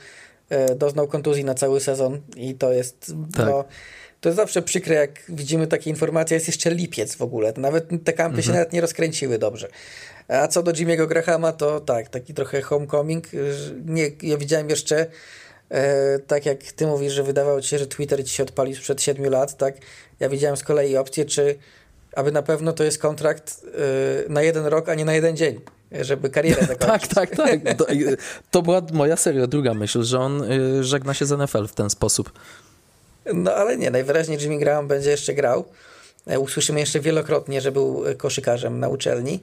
e, doznał kontuzji na cały sezon i to jest, tak. no, to jest zawsze przykre, jak widzimy takie informacje, jest jeszcze lipiec w ogóle, nawet te kampy mhm. się nawet nie rozkręciły dobrze. A co do Jimmy'ego Grahama, to tak, taki trochę homecoming, nie, ja widziałem jeszcze e, tak jak ty mówisz, że wydawało ci się, że Twitter ci się odpalił sprzed siedmiu lat, tak, ja widziałem z kolei opcję, czy aby na pewno to jest kontrakt y, na jeden rok, a nie na jeden dzień żeby karierę zakończyć. tak, tak, tak. To, to, była moja seria, druga myśl, że on y, żegna się z NFL w ten sposób. No ale nie, najwyraźniej Jimmy Graham będzie jeszcze grał. E, usłyszymy jeszcze wielokrotnie, że był koszykarzem na uczelni.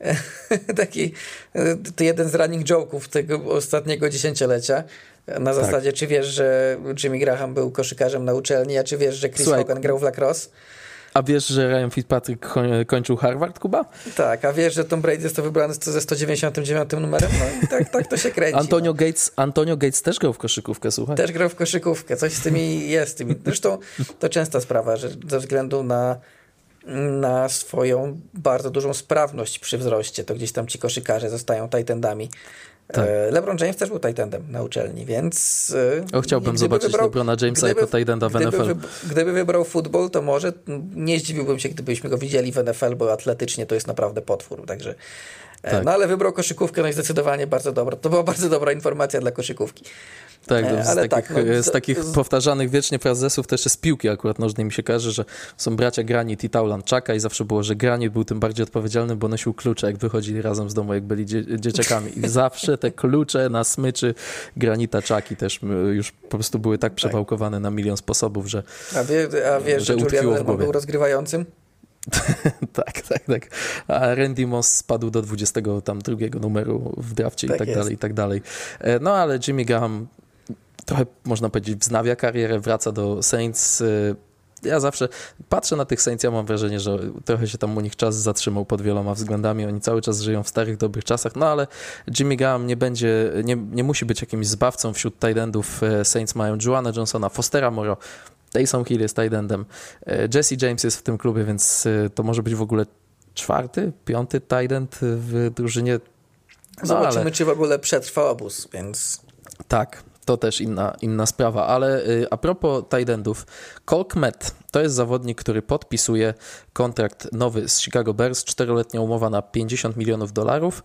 Taki e, to jeden z running joke'ów tego ostatniego dziesięciolecia. Na tak. zasadzie, czy wiesz, że Jimmy Graham był koszykarzem na uczelni, a czy wiesz, że Chris Słuchaj, Hogan grał w lacrosse? A wiesz, że Ryan Fitzpatrick kończył Harvard, Kuba? Tak, a wiesz, że Tom Brady jest to wybrany ze 199 numerem? No i tak, tak to się kręci. Antonio, no. Gates, Antonio Gates też grał w koszykówkę, słuchaj. Też grał w koszykówkę, coś z tymi jest. Tymi. Zresztą to częsta sprawa, że ze względu na na swoją bardzo dużą sprawność przy wzroście, to gdzieś tam ci koszykarze zostają tajtendami. Tak. E, LeBron James też był tajtendem na uczelni, więc... E, o, chciałbym zobaczyć wybrał, LeBrona Jamesa gdyby, jako tajtenda w gdyby, NFL. Gdyby wybrał futbol, to może nie zdziwiłbym się, gdybyśmy go widzieli w NFL, bo atletycznie to jest naprawdę potwór, także... E, tak. No ale wybrał koszykówkę, no i zdecydowanie bardzo dobra. To była bardzo dobra informacja dla koszykówki. Tak, e, z, takich, tak, no, z, takich z... powtarzanych wiecznie frazesów też z piłki akurat nożnej mi się każe, że są bracia Granit i Taulan Czaka i zawsze było, że Granit był tym bardziej odpowiedzialny, bo nosił klucze, jak wychodzili razem z domu, jak byli dzie dzieciakami. I zawsze te klucze na smyczy Granita Czaki też już po prostu były tak, tak. przewałkowane na milion sposobów, że A, wie, a wiesz, że, że Julian był rozgrywającym? tak, tak, tak. A Randy Moss spadł do 22 numeru w drafcie tak i tak jest. dalej, i tak dalej. E, no ale Jimmy Graham trochę, można powiedzieć, wznawia karierę, wraca do Saints. E, ja zawsze patrzę na tych Saints, ja mam wrażenie, że trochę się tam u nich czas zatrzymał pod wieloma względami. Oni cały czas żyją w starych, dobrych czasach, no ale Jimmy Graham nie będzie, nie, nie musi być jakimś zbawcą wśród tight. E, Saints mają Joanna Johnsona, Fostera Moro, Taysom Hill jest tight endem, e, Jesse James jest w tym klubie, więc to może być w ogóle czwarty, piąty tight end w drużynie. No, Zobaczymy, ale... czy w ogóle przetrwa obóz, więc... Tak, to też inna, inna sprawa, ale y, a propos tight endów, Colkmet to jest zawodnik, który podpisuje kontrakt nowy z Chicago Bears, czteroletnia umowa na 50 milionów dolarów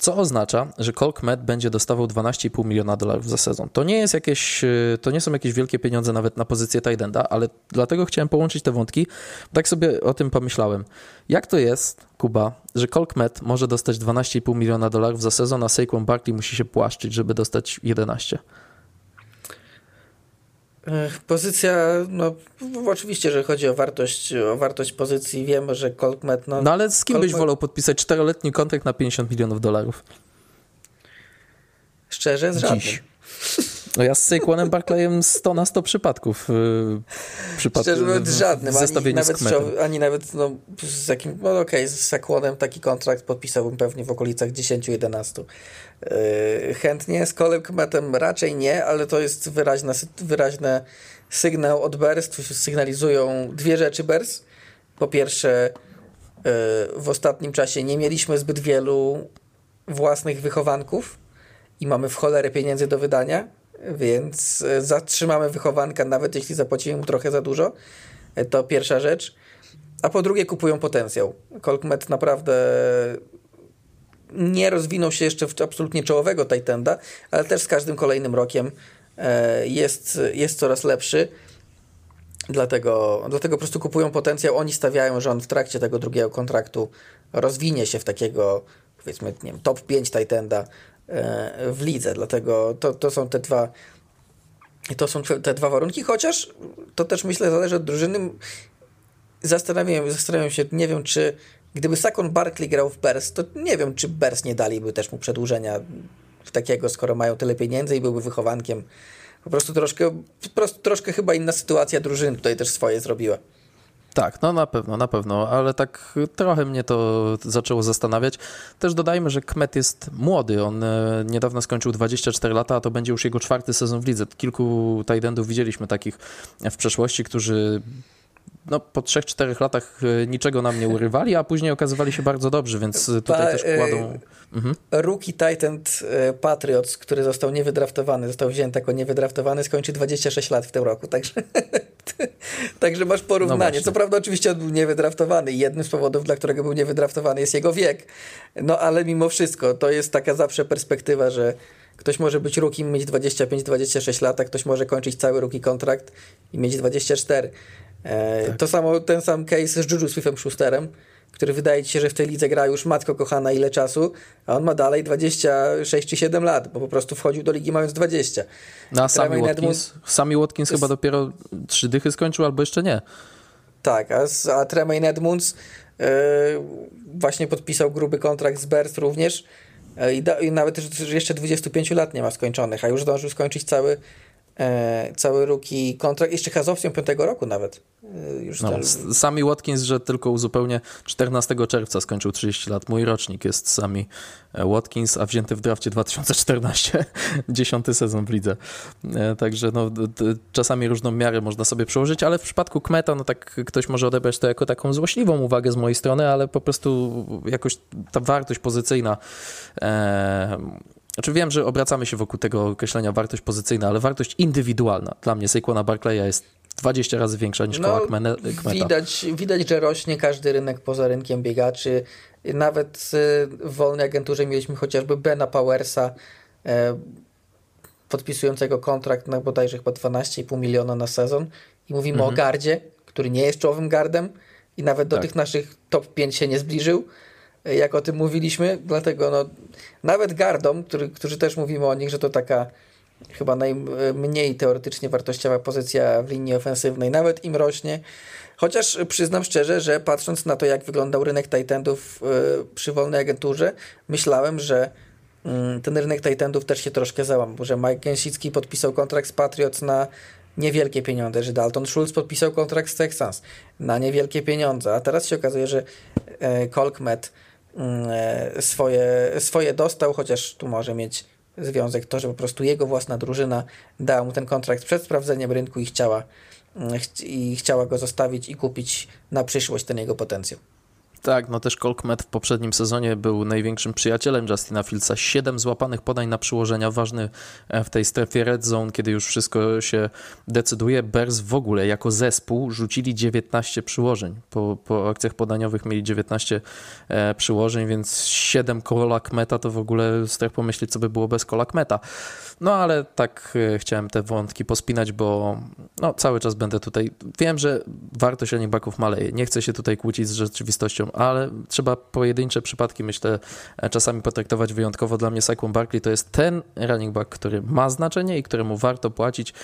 co oznacza, że Colk Med będzie dostawał 12,5 miliona dolarów za sezon. To nie jest jakieś, e, to nie są jakieś wielkie pieniądze nawet na pozycję Tidenda, ale dlatego chciałem połączyć te wątki. Tak sobie o tym pomyślałem. Jak to jest, Kuba, że Colk Med może dostać 12,5 miliona dolarów za sezon, a Saquon Barkley musi się płaszczyć, żeby dostać 11? Pozycja, no oczywiście, że chodzi o wartość, o wartość pozycji, wiemy, że Colkmet... No, no ale z kim byś wolał podpisać czteroletni kontrakt na 50 milionów dolarów? Szczerze, z żadnym. No ja z Saquonem Barclayem 100 na 100 przypadków. Yy, przypad... Szczerze mówiąc, żadnym. Ani nawet, ani nawet no, z jakim, no okej, okay, z Saquonem taki kontrakt podpisałbym pewnie w okolicach 10-11. Yy, chętnie, z Colem Kmetem raczej nie, ale to jest wyraźny wyraźny sygnał od Bers. Tu sygnalizują dwie rzeczy Bers. Po pierwsze, yy, w ostatnim czasie nie mieliśmy zbyt wielu własnych wychowanków i mamy w cholerę pieniędzy do wydania więc e, zatrzymamy wychowanka, nawet jeśli zapłacimy mu trochę za dużo. E, to pierwsza rzecz. A po drugie, kupują potencjał. Colkmet naprawdę nie rozwinął się jeszcze w absolutnie czołowego Titanda, ale też z każdym kolejnym rokiem e, jest, jest coraz lepszy. Dlatego, dlatego po prostu kupują potencjał. Oni stawiają, że on w trakcie tego drugiego kontraktu rozwinie się w takiego, powiedzmy, nie wiem, top 5 Titanda w lidze. Dlatego to, to są te dwa to są te dwa warunki, chociaż to też myślę zależy od drużyny. Zastanawiam, zastanawiam się, nie wiem czy gdyby Sakon Barkley grał w Bears, to nie wiem czy Bears nie daliby też mu przedłużenia takiego, skoro mają tyle pieniędzy i byłby wychowankiem. Po prostu troszkę, po prostu troszkę chyba inna sytuacja drużyny tutaj też swoje zrobiła. Tak, no na pewno, na pewno, ale tak trochę mnie to zaczęło zastanawiać. Też dodajmy, że Kmet jest młody, on e, niedawno skończył 24 lata, a to będzie już jego czwarty sezon w lidze. Kilku tight widzieliśmy takich w przeszłości, którzy no, po 3-4 latach e, niczego nam nie urywali, a później okazywali się bardzo dobrzy, więc tutaj pa, też kładą... Mhm. Rookie Titan e, Patriots, który został niewydraftowany, został wzięty jako niewydraftowany, skończy 26 lat w tym roku, także, także masz porównanie. No Co prawda oczywiście on był niewydraftowany i jednym z powodów, dla którego był niewydraftowany jest jego wiek, no ale mimo wszystko to jest taka zawsze perspektywa, że ktoś może być rookiem, mieć 25-26 lat, a ktoś może kończyć cały rookie kontrakt i mieć 24. E, tak. To samo, ten sam case z Juju Swiftem Schusterem, który wydaje ci się, że w tej lidze gra już matko kochana ile czasu, a on ma dalej 26 czy 7 lat, bo po prostu wchodził do ligi mając 20. No a Sammy Watkins, Sammy Watkins chyba dopiero trzy dychy skończył, albo jeszcze nie. Tak, a, a Tremaine Edmunds yy, właśnie podpisał gruby kontrakt z Bears również yy, i, da, i nawet jeszcze 25 lat nie ma skończonych, a już zdążył skończyć cały e, cały ruki kontrakt, jeszcze z opcją piątego roku nawet. E, już no, Sami Watkins, że tylko uzupełnię 14 czerwca skończył 30 lat. Mój rocznik jest Sami e, Watkins, a wzięty w drafcie 2014, dziesiąty sezon w lidze. E, także no, czasami różną miarę można sobie przełożyć, ale w przypadku Kmeta, no tak ktoś może odebrać to jako taką złośliwą uwagę z mojej strony, ale po prostu jakoś ta wartość pozycyjna e, znaczy wiem, że obracamy się wokół tego określenia wartość pozycyjna, ale wartość indywidualna dla mnie Saquona Barclaya jest 20 razy większa niż no, Kmeta. Widać, widać, że rośnie każdy rynek poza rynkiem biegaczy. Nawet w wolnej agenturze mieliśmy chociażby Bena Powersa. E, podpisującego kontrakt na bodajże chyba 12,5 miliona na sezon i mówimy mhm. o gardzie, który nie jest czołowym gardem i nawet do tak. tych naszych top 5 się nie zbliżył, jak o tym mówiliśmy, dlatego no, nawet gardom, który, którzy też mówimy o nich, że to taka chyba najmniej teoretycznie wartościowa pozycja w linii ofensywnej, nawet im rośnie, Chociaż przyznam szczerze, że patrząc na to, jak wyglądał rynek Titanów e, przy wolnej agenturze, myślałem, że mm, ten rynek Titanów też się troszkę załamał, że Mike Gęsicki podpisał kontrakt z Patriots na niewielkie pieniądze, że Dalton Schultz podpisał kontrakt z Texans na niewielkie pieniądze, a teraz się okazuje, że Colkmet e, mm, e, swoje, swoje dostał, chociaż tu może mieć związek to, że po prostu jego własna drużyna dała mu ten kontrakt przed sprawdzeniem rynku i chciała i chciała go zostawić i kupić na przyszłość ten jego potencjał. Tak, no też Colkmet w poprzednim sezonie był największym przyjacielem Justina Fieldsa. Siedem złapanych podań na przyłożenia, ważny e, w tej strefie red zone, kiedy już wszystko się decyduje. Bears w ogóle jako zespół rzucili 19 przyłożeń. Po, po akcjach podaniowych mieli 19 e, przyłożeń, więc 7 Colakmeta to w ogóle strach pomyśleć, co by było bez Colakmeta. No ale tak e, chciałem te wątki pospinać, bo no, cały czas będę tutaj. Wiem, że wartość running backów maleje. Nie chcę się tutaj kłócić z rzeczywistością, ale trzeba pojedyncze przypadki, myślę, e, czasami potraktować wyjątkowo. Dla mnie Saquon Barkley to jest ten running back, który ma znaczenie i któremu warto płacić.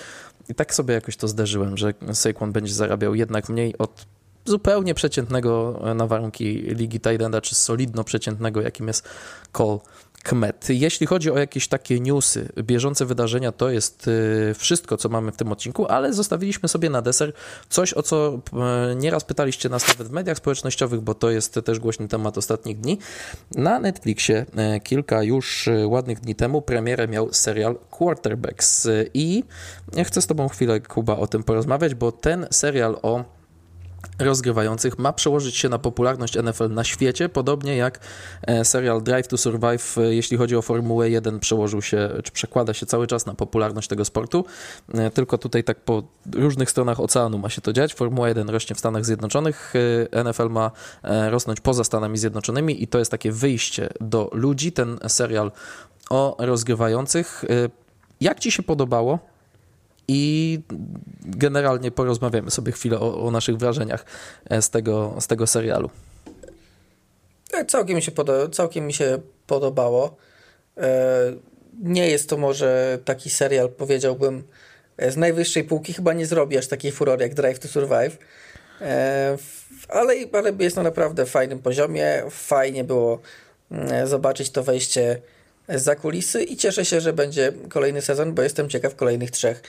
I tak sobie jakoś to zderzyłem, że Saquon będzie zarabiał jednak mniej od zupełnie przeciętnego e, na warunki ligi Tidenda, czy solidno przeciętnego, jakim jest Cole Kmet. Jeśli chodzi o jakieś takie newsy, bieżące wydarzenia, to jest y, wszystko, co mamy w tym odcinku, ale zostawiliśmy sobie na deser coś, o co e, nieraz pytaliście nas nawet w mediach społecznościowych, bo to jest też głośny temat ostatnich dni. Na Netflixie e, kilka już ładnych dni temu premierę miał serial Quarterbacks i chcę z tobą chwilę, Kuba, o tym porozmawiać, bo ten serial o rozgrywających ma przełożyć się na popularność NFL na świecie, podobnie jak e, serial Drive to Survive, e, jeśli chodzi o Formułę 1, przełożył się, czy przekłada się cały czas na popularność tego sportu, e, tylko tutaj tak po różnych stronach oceanu ma się to dziać. Formuła 1 rośnie w Stanach Zjednoczonych, NFL ma rosnąć poza Stanami Zjednoczonymi i to jest takie wyjście do ludzi, ten serial o rozgrywających. Jak Ci się podobało? I generalnie porozmawiamy sobie chwilę o, o naszych wrażeniach e, z tego, z tego serialu. E, całkiem mi się, całkiem mi się podobało. E, nie jest to może taki serial, powiedziałbym, z najwyższej półki. Chyba nie zrobi aż takiej furory jak Drive to Survive. Ale, ale jest na naprawdę fajnym poziomie. Fajnie było mm, zobaczyć to wejście za kulisy i cieszę się, że będzie kolejny sezon, bo jestem ciekaw kolejnych trzech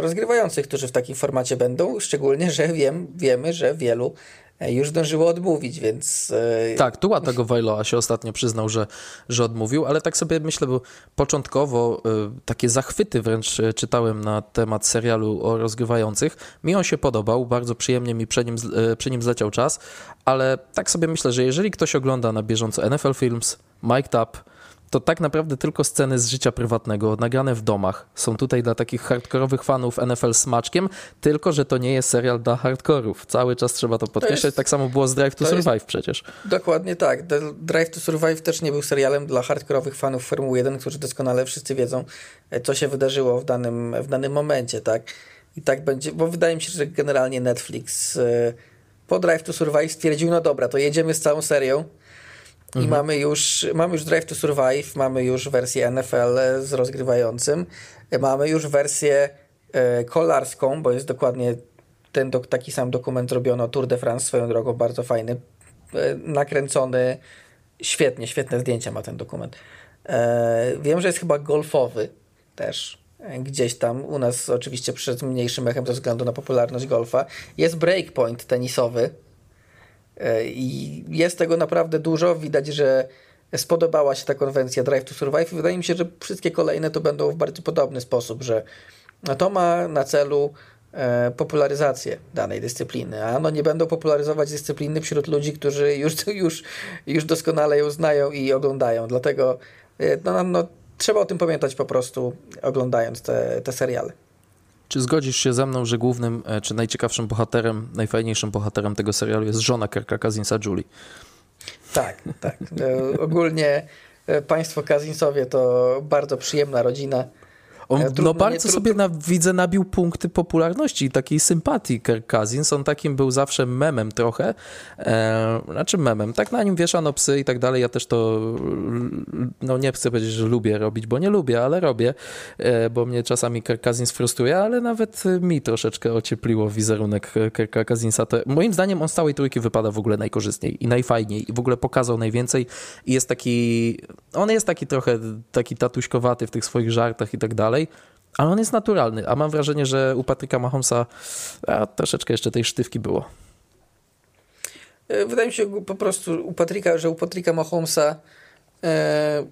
rozgrywających, którzy w takim formacie będą, szczególnie, że wiem, wiemy, że wielu e, już zdążyło odmówić, więc... E, tak, Tuła tego Wailoa się ostatnio przyznał, że, że odmówił, ale tak sobie myślę, bo początkowo takie zachwyty wręcz czytałem na temat serialu o rozgrywających. Mi on się podobał, bardzo przyjemnie mi przy nim, przy nim zleciał czas, ale tak sobie myślę, że jeżeli ktoś ogląda na bieżąco NFL Films, Mike Tapp, to tak naprawdę tylko sceny z życia prywatnego, nagrane w domach. Są tutaj dla takich hardkorowych fanów NFL smaczkiem, tylko że to nie jest serial dla hardkorów. Cały czas trzeba to podkreślać. To jest, tak samo było z Drive to, to Survive jest, przecież. Dokładnie tak. Drive to Survive też nie był serialem dla hardkorowych fanów Formuły 1, którzy doskonale wszyscy wiedzą, e, co się wydarzyło w danym, w danym momencie, tak? I tak będzie, bo wydaje mi się, że generalnie Netflix e, po Drive to Survive stwierdził, no dobra, to jedziemy z całą serią, i mhm. mamy, już, mamy już Drive to Survive, mamy już wersję NFL z rozgrywającym, mamy już wersję e, kolarską, bo jest dokładnie ten do, taki sam dokument robiono Tour de France swoją drogą, bardzo fajny, e, nakręcony, świetnie, świetne zdjęcia ma ten dokument. E, wiem, że jest chyba golfowy też, gdzieś tam, u nas oczywiście przed mniejszym echem ze względu na popularność golfa. Jest breakpoint tenisowy, I jest tego naprawdę dużo. Widać, że spodobała się ta konwencja Drive to Survive i wydaje mi się, że wszystkie kolejne to będą w bardzo podobny sposób, że to ma na celu e, popularyzację danej dyscypliny, a no nie będą popularyzować dyscypliny wśród ludzi, którzy już, już, już doskonale ją znają i oglądają. Dlatego e, no, no, trzeba o tym pamiętać po prostu oglądając te, te seriale. Czy zgodzisz się ze mną, że głównym, e, czy najciekawszym bohaterem, najfajniejszym bohaterem tego serialu jest żona Kirka Kazinsa, Julie? Tak, tak. E, ogólnie e, państwo Kazinsowie to bardzo przyjemna rodzina. On Trudno, no bardzo nie, sobie na, widzę nabił punkty popularności i takiej sympatii Kirk Cousins. On takim był zawsze memem trochę. E, znaczy memem. Tak na nim wieszano psy i tak dalej. Ja też to, no nie chcę powiedzieć, że lubię robić, bo nie lubię, ale robię, e, bo mnie czasami Kirk Cousins frustruje, ale nawet mi troszeczkę ociepliło wizerunek Kirka Cousinsa. To, moim zdaniem on z całej trójki wypada w ogóle najkorzystniej i najfajniej i w ogóle pokazał najwięcej i jest taki, on jest taki trochę taki tatuśkowaty w tych swoich żartach i tak dalej, ale on jest naturalny, a mam wrażenie, że u Patryka Mahomesa a, troszeczkę jeszcze tej sztywki było. E, wydaje mi się po prostu u Patryka, że u Patryka Mahomesa e,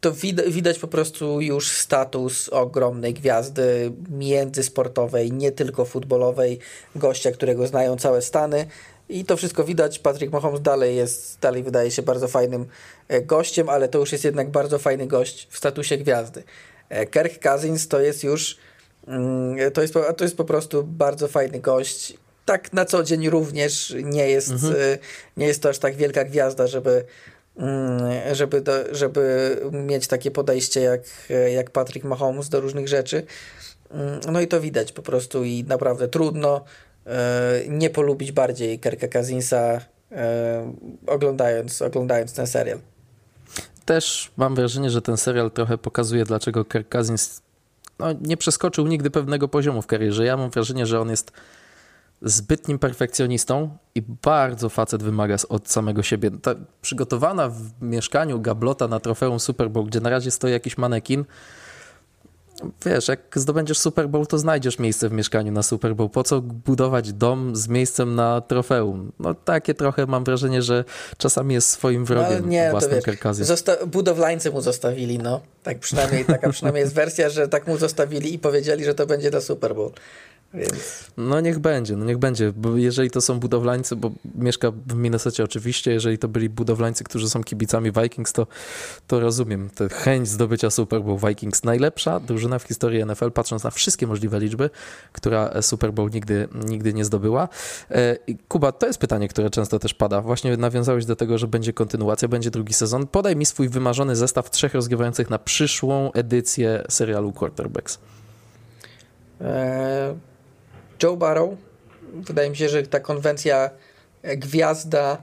to widać, widać po prostu już status ogromnej gwiazdy międzysportowej, nie tylko futbolowej, gościa, którego znają całe Stany. I to wszystko widać. Patrick Mahomes dalej jest, dalej wydaje się bardzo fajnym e, gościem, ale to już jest jednak bardzo fajny gość w statusie gwiazdy. E, Kirk Cousins to jest już mm, to jest, to jest po prostu bardzo fajny gość. Tak na co dzień również nie jest, mhm. E, nie jest to aż tak wielka gwiazda, żeby, mm, żeby, do, żeby mieć takie podejście jak, jak Patrick Mahomes do różnych rzeczy. Mm, no i to widać po prostu i naprawdę trudno nie polubić bardziej Kirka Cousinsa oglądając, oglądając ten serial też mam wrażenie, że ten serial trochę pokazuje, dlaczego Kirk Cousins no, nie przeskoczył nigdy pewnego poziomu w karierze. Ja mam wrażenie, że on jest zbytnim perfekcjonistą i bardzo facet wymaga od samego siebie. Ta przygotowana w mieszkaniu gablota na trofeum Super Bowl, gdzie na razie stoi jakiś manekin, wiesz, jak zdobędziesz Super Bowl, to znajdziesz miejsce w mieszkaniu na Super Bowl. Po co budować dom z miejscem na trofeum? No takie trochę mam wrażenie, że czasami jest swoim wrogiem no, nie, własnym Kerkazji. budowlańcy mu zostawili, no. Tak przynajmniej, taka przynajmniej jest wersja, że tak mu zostawili i powiedzieli, że to będzie na Super Bowl. Więc... No niech będzie, no niech będzie, bo jeżeli to są budowlańcy, bo mieszka w Minnesocie oczywiście, jeżeli to byli budowlańcy, którzy są kibicami Vikings, to, to rozumiem tę chęć zdobycia Super Bowl Vikings. Najlepsza drużyna w historii NFL, patrząc na wszystkie możliwe liczby, która Super Bowl nigdy, nigdy nie zdobyła. E, Kuba, to jest pytanie, które często też pada. Właśnie nawiązałeś do tego, że będzie kontynuacja, będzie drugi sezon. Podaj mi swój wymarzony zestaw trzech rozgrywających na przyszłą edycję serialu Quarterbacks. Eee Joe Barrow. Wydaje mi się, że ta konwencja e, gwiazda,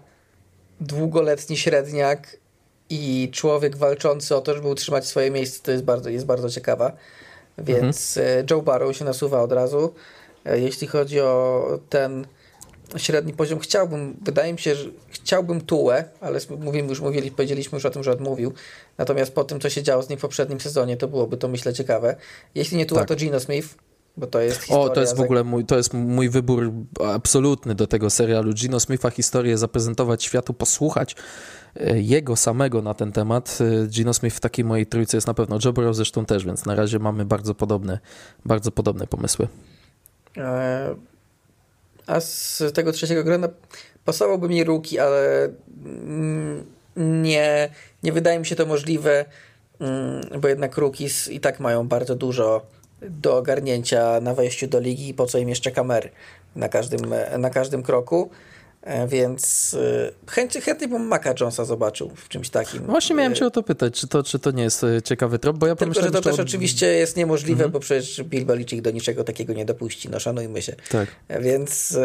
długoletni średniak i człowiek walczący o to, żeby utrzymać swoje miejsce, to jest bardzo, jest bardzo ciekawa. Więc mhm. Joe Barrow się nasuwa od razu. E, jeśli chodzi o ten średni poziom, chciałbym, wydaje mi się, że chciałbym Tułę, ale mówimy już, mówili, powiedzieliśmy już o tym, że odmówił. Natomiast po tym, co się działo z nim w poprzednim sezonie, to byłoby to myślę ciekawe. Jeśli nie Tuła, tak. to Gino Smith bo to jest historia. O, to jest w ogóle mój, to jest mój wybór absolutny do tego serialu. Gino Smitha historię zaprezentować światu, posłuchać e, jego samego na ten temat. E, Gino Smith w takiej mojej trójce jest na pewno. Joe Burrow zresztą też, więc na razie mamy bardzo podobne, bardzo podobne pomysły. E, a z tego trzeciego grona pasowałby mi Ruki, ale nie, nie wydaje mi się to możliwe, mm, bo jednak Rookies i tak mają bardzo dużo do ogarnięcia na wejściu do ligi, po co im jeszcze kamery na każdym, na każdym kroku. E, więc e, chętnie, chętnie bym Maca Jonesa zobaczył w czymś takim. Właśnie miałem e, cię o to pytać, czy to, czy to nie jest ciekawy trop, bo ja Tylko, że to też od... oczywiście jest niemożliwe, mhm. bo przecież Bill Belichick do niczego takiego nie dopuści, no szanujmy się. Tak. Więc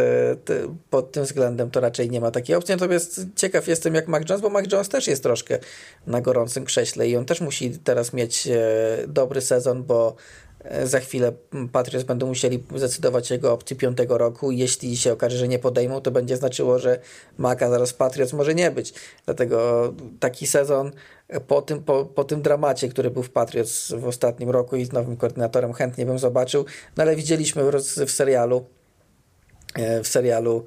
pod tym względem to raczej nie ma takiej opcji, natomiast ciekaw jestem jak Mac Jones, bo Mac Jones też jest troszkę na gorącym krześle i on też musi teraz mieć dobry sezon, bo za chwilę Patriots będą musieli zdecydować jego opcji piątego roku. Jeśli się okaże, że nie podejmą, to będzie znaczyło, że Maka zaraz Patriots może nie być. Dlatego taki sezon po tym, po, po tym dramacie, który był w Patriots w ostatnim roku i z nowym koordynatorem chętnie bym zobaczył. No ale widzieliśmy w, w serialu e, w serialu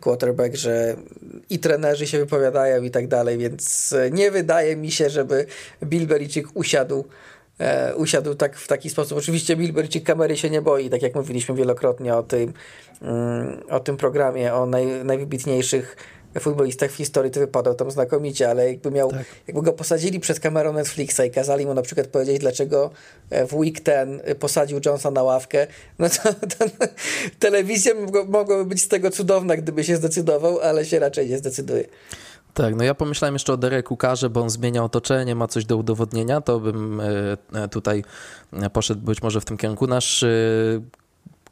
quarterback, że i trenerzy się wypowiadają i tak dalej, więc nie wydaje mi się, żeby Bill Belichick usiadł e, usiadł tak w taki sposób. Oczywiście Bilbercik kamery się nie boi, tak jak mówiliśmy wielokrotnie o tym, mm, o tym programie, o naj, najwybitniejszych futbolistach w historii, to wypadał tam znakomicie, ale jakby miał, tak. jakby go posadzili przed kamerą Netflixa i kazali mu na przykład powiedzieć, dlaczego e, w week ten posadził Jonesa na ławkę, no to, to telewizja mogłaby być z tego cudowna, gdyby się zdecydował, ale się raczej nie zdecyduje. Tak, no ja pomyślałem jeszcze o Dereku Karze, bo on zmienia otoczenie, ma coś do udowodnienia, to bym e, tutaj poszedł być może w tym kierunku. Nasz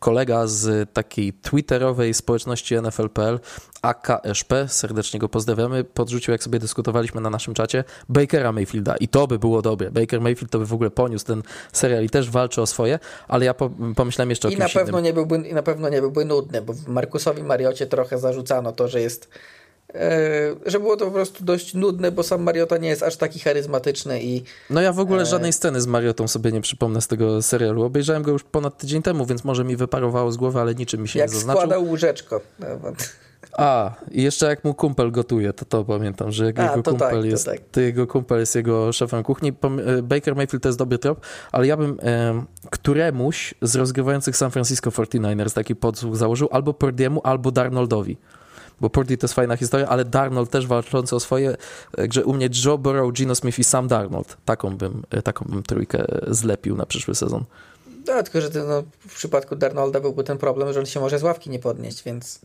kolega z takiej twitterowej społeczności NFL.pl, AKSP, serdecznie go pozdrawiamy, podrzucił, jak sobie dyskutowaliśmy na naszym czacie, Bakera Mayfielda i to by było dobre. Baker Mayfield to by w ogóle poniósł ten serial i też walczy o swoje, ale ja pomyślałem jeszcze o I na pewno innym. Nie byłby, I na pewno nie byłby nudny, bo Markusowi Mariocie trochę zarzucano to, że jest E, że było to po prostu dość nudne, bo sam Mariota nie jest aż taki charyzmatyczny i... No ja w ogóle e, żadnej sceny z Mariotą sobie nie przypomnę z tego serialu. Obejrzałem go już ponad tydzień temu, więc może mi wyparowało z głowy, ale niczym mi się jak nie zaznaczył. Jak składał łóżeczko. A, i jeszcze jak mu kumpel gotuje, to to pamiętam, że jego, A, kumpel, tak, jest, tak. jego kumpel jest jego szefem kuchni. E, Baker Mayfield to jest dobry trop, ale ja bym e, któremuś z rozgrywających San Francisco 49ers taki podsłuch założył, albo Purdiemu, albo Darnoldowi bo Purdy to jest fajna historia, ale Darnold też walczący o swoje, że u mnie Joe Burrow, Gino Smith i sam Darnold. Taką bym, taką bym trójkę zlepił na przyszły sezon. No, tylko że no, w przypadku Darnolda byłby ten problem, że on się może z ławki nie podnieść, więc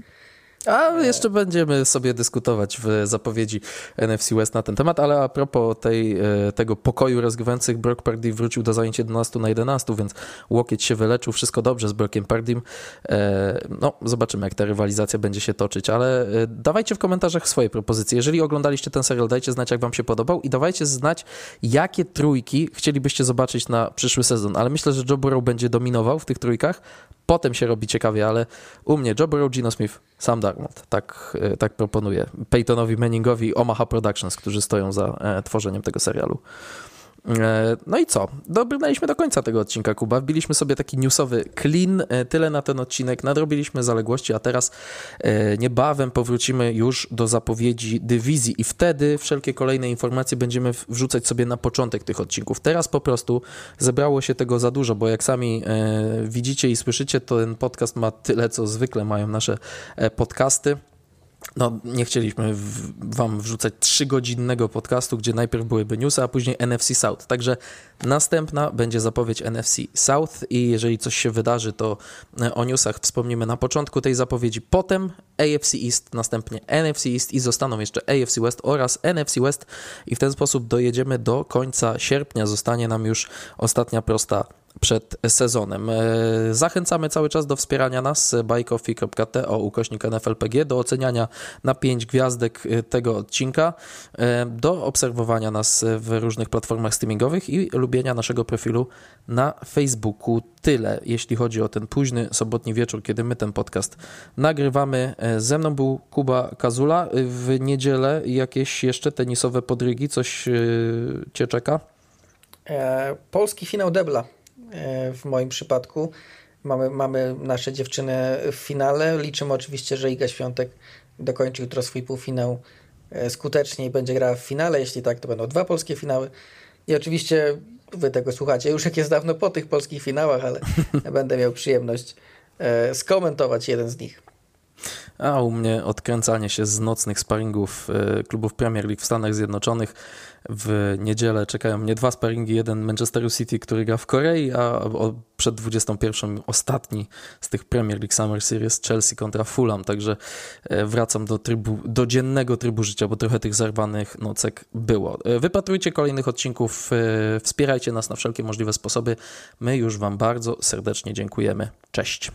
a jeszcze będziemy sobie dyskutować w zapowiedzi NFC West na ten temat, ale a propos tej, e, tego pokoju rozgrywających, Brock Purdy wrócił do zajęć 11 na 11, więc łokieć się wyleczył, wszystko dobrze z Brockiem Purdym. E, no, zobaczymy, jak ta rywalizacja będzie się toczyć, ale e, dawajcie w komentarzach swoje propozycje. Jeżeli oglądaliście ten serial, dajcie znać, jak wam się podobał i dawajcie znać, jakie trójki chcielibyście zobaczyć na przyszły sezon, ale myślę, że Joe Burrow będzie dominował w tych trójkach, Potem się robi ciekawie, ale u mnie Joe Burrow, Smith, Sam Darnold. Tak, e, tak proponuję. Peytonowi Manningowi, Omaha Productions, którzy stoją za e, tworzeniem tego serialu. E, no i co? Dobrnęliśmy do końca tego odcinka, Kuba. Wbiliśmy sobie taki newsowy clean. E, tyle na ten odcinek. Nadrobiliśmy zaległości, a teraz e, niebawem powrócimy już do zapowiedzi dywizji i wtedy wszelkie kolejne informacje będziemy wrzucać sobie na początek tych odcinków. Teraz po prostu zebrało się tego za dużo, bo jak sami widzicie i słyszycie, ten podcast ma tyle, co zwykle mają nasze podcasty no, nie chcieliśmy w, wam wrzucać trzygodzinnego podcastu, gdzie najpierw byłyby newsy, a później NFC South. Także następna będzie zapowiedź NFC South i jeżeli coś się wydarzy, to e, o newsach wspomnimy na początku tej zapowiedzi. Potem AFC East, następnie NFC East i zostaną jeszcze AFC West oraz NFC West i w ten sposób dojedziemy do końca sierpnia. Zostanie nam już ostatnia prosta przed sezonem. E, zachęcamy cały czas do wspierania nas buycoffee.to ukośnik NFLPG, do oceniania na 5 gwiazdek e, tego odcinka, e, do obserwowania nas w różnych platformach streamingowych i lubienia naszego profilu na Facebooku. Tyle, jeśli chodzi o ten późny sobotni wieczór, kiedy my ten podcast nagrywamy. Ze mną był Kuba Kazula. W niedzielę jakieś jeszcze tenisowe podrygi, coś Cię czeka? Polski finał debla w moim przypadku. Mamy, mamy nasze dziewczyny w finale. Liczymy oczywiście, że Iga Świątek dokończy jutro swój półfinał e, skutecznie i będzie grała w finale. Jeśli tak, to będą dwa polskie finały. I oczywiście wy tego słuchacie już jak jest dawno po tych polskich finałach, ale będę miał przyjemność e, skomentować jeden z nich. A u mnie odkręcanie się z nocnych sparingów klubów Premier League w Stanach Zjednoczonych w niedzielę czekają mnie dwa sparingi, jeden Manchester City, który gra w Korei, a przed 21 ostatni z tych Premier League Summer Series Chelsea kontra Fulham, także e, wracam do, trybu, do dziennego trybu życia, bo trochę tych zarwanych nocek było. E, wypatrujcie kolejnych odcinków, e, wspierajcie nas na wszelkie możliwe sposoby. My już Wam bardzo serdecznie dziękujemy. Cześć.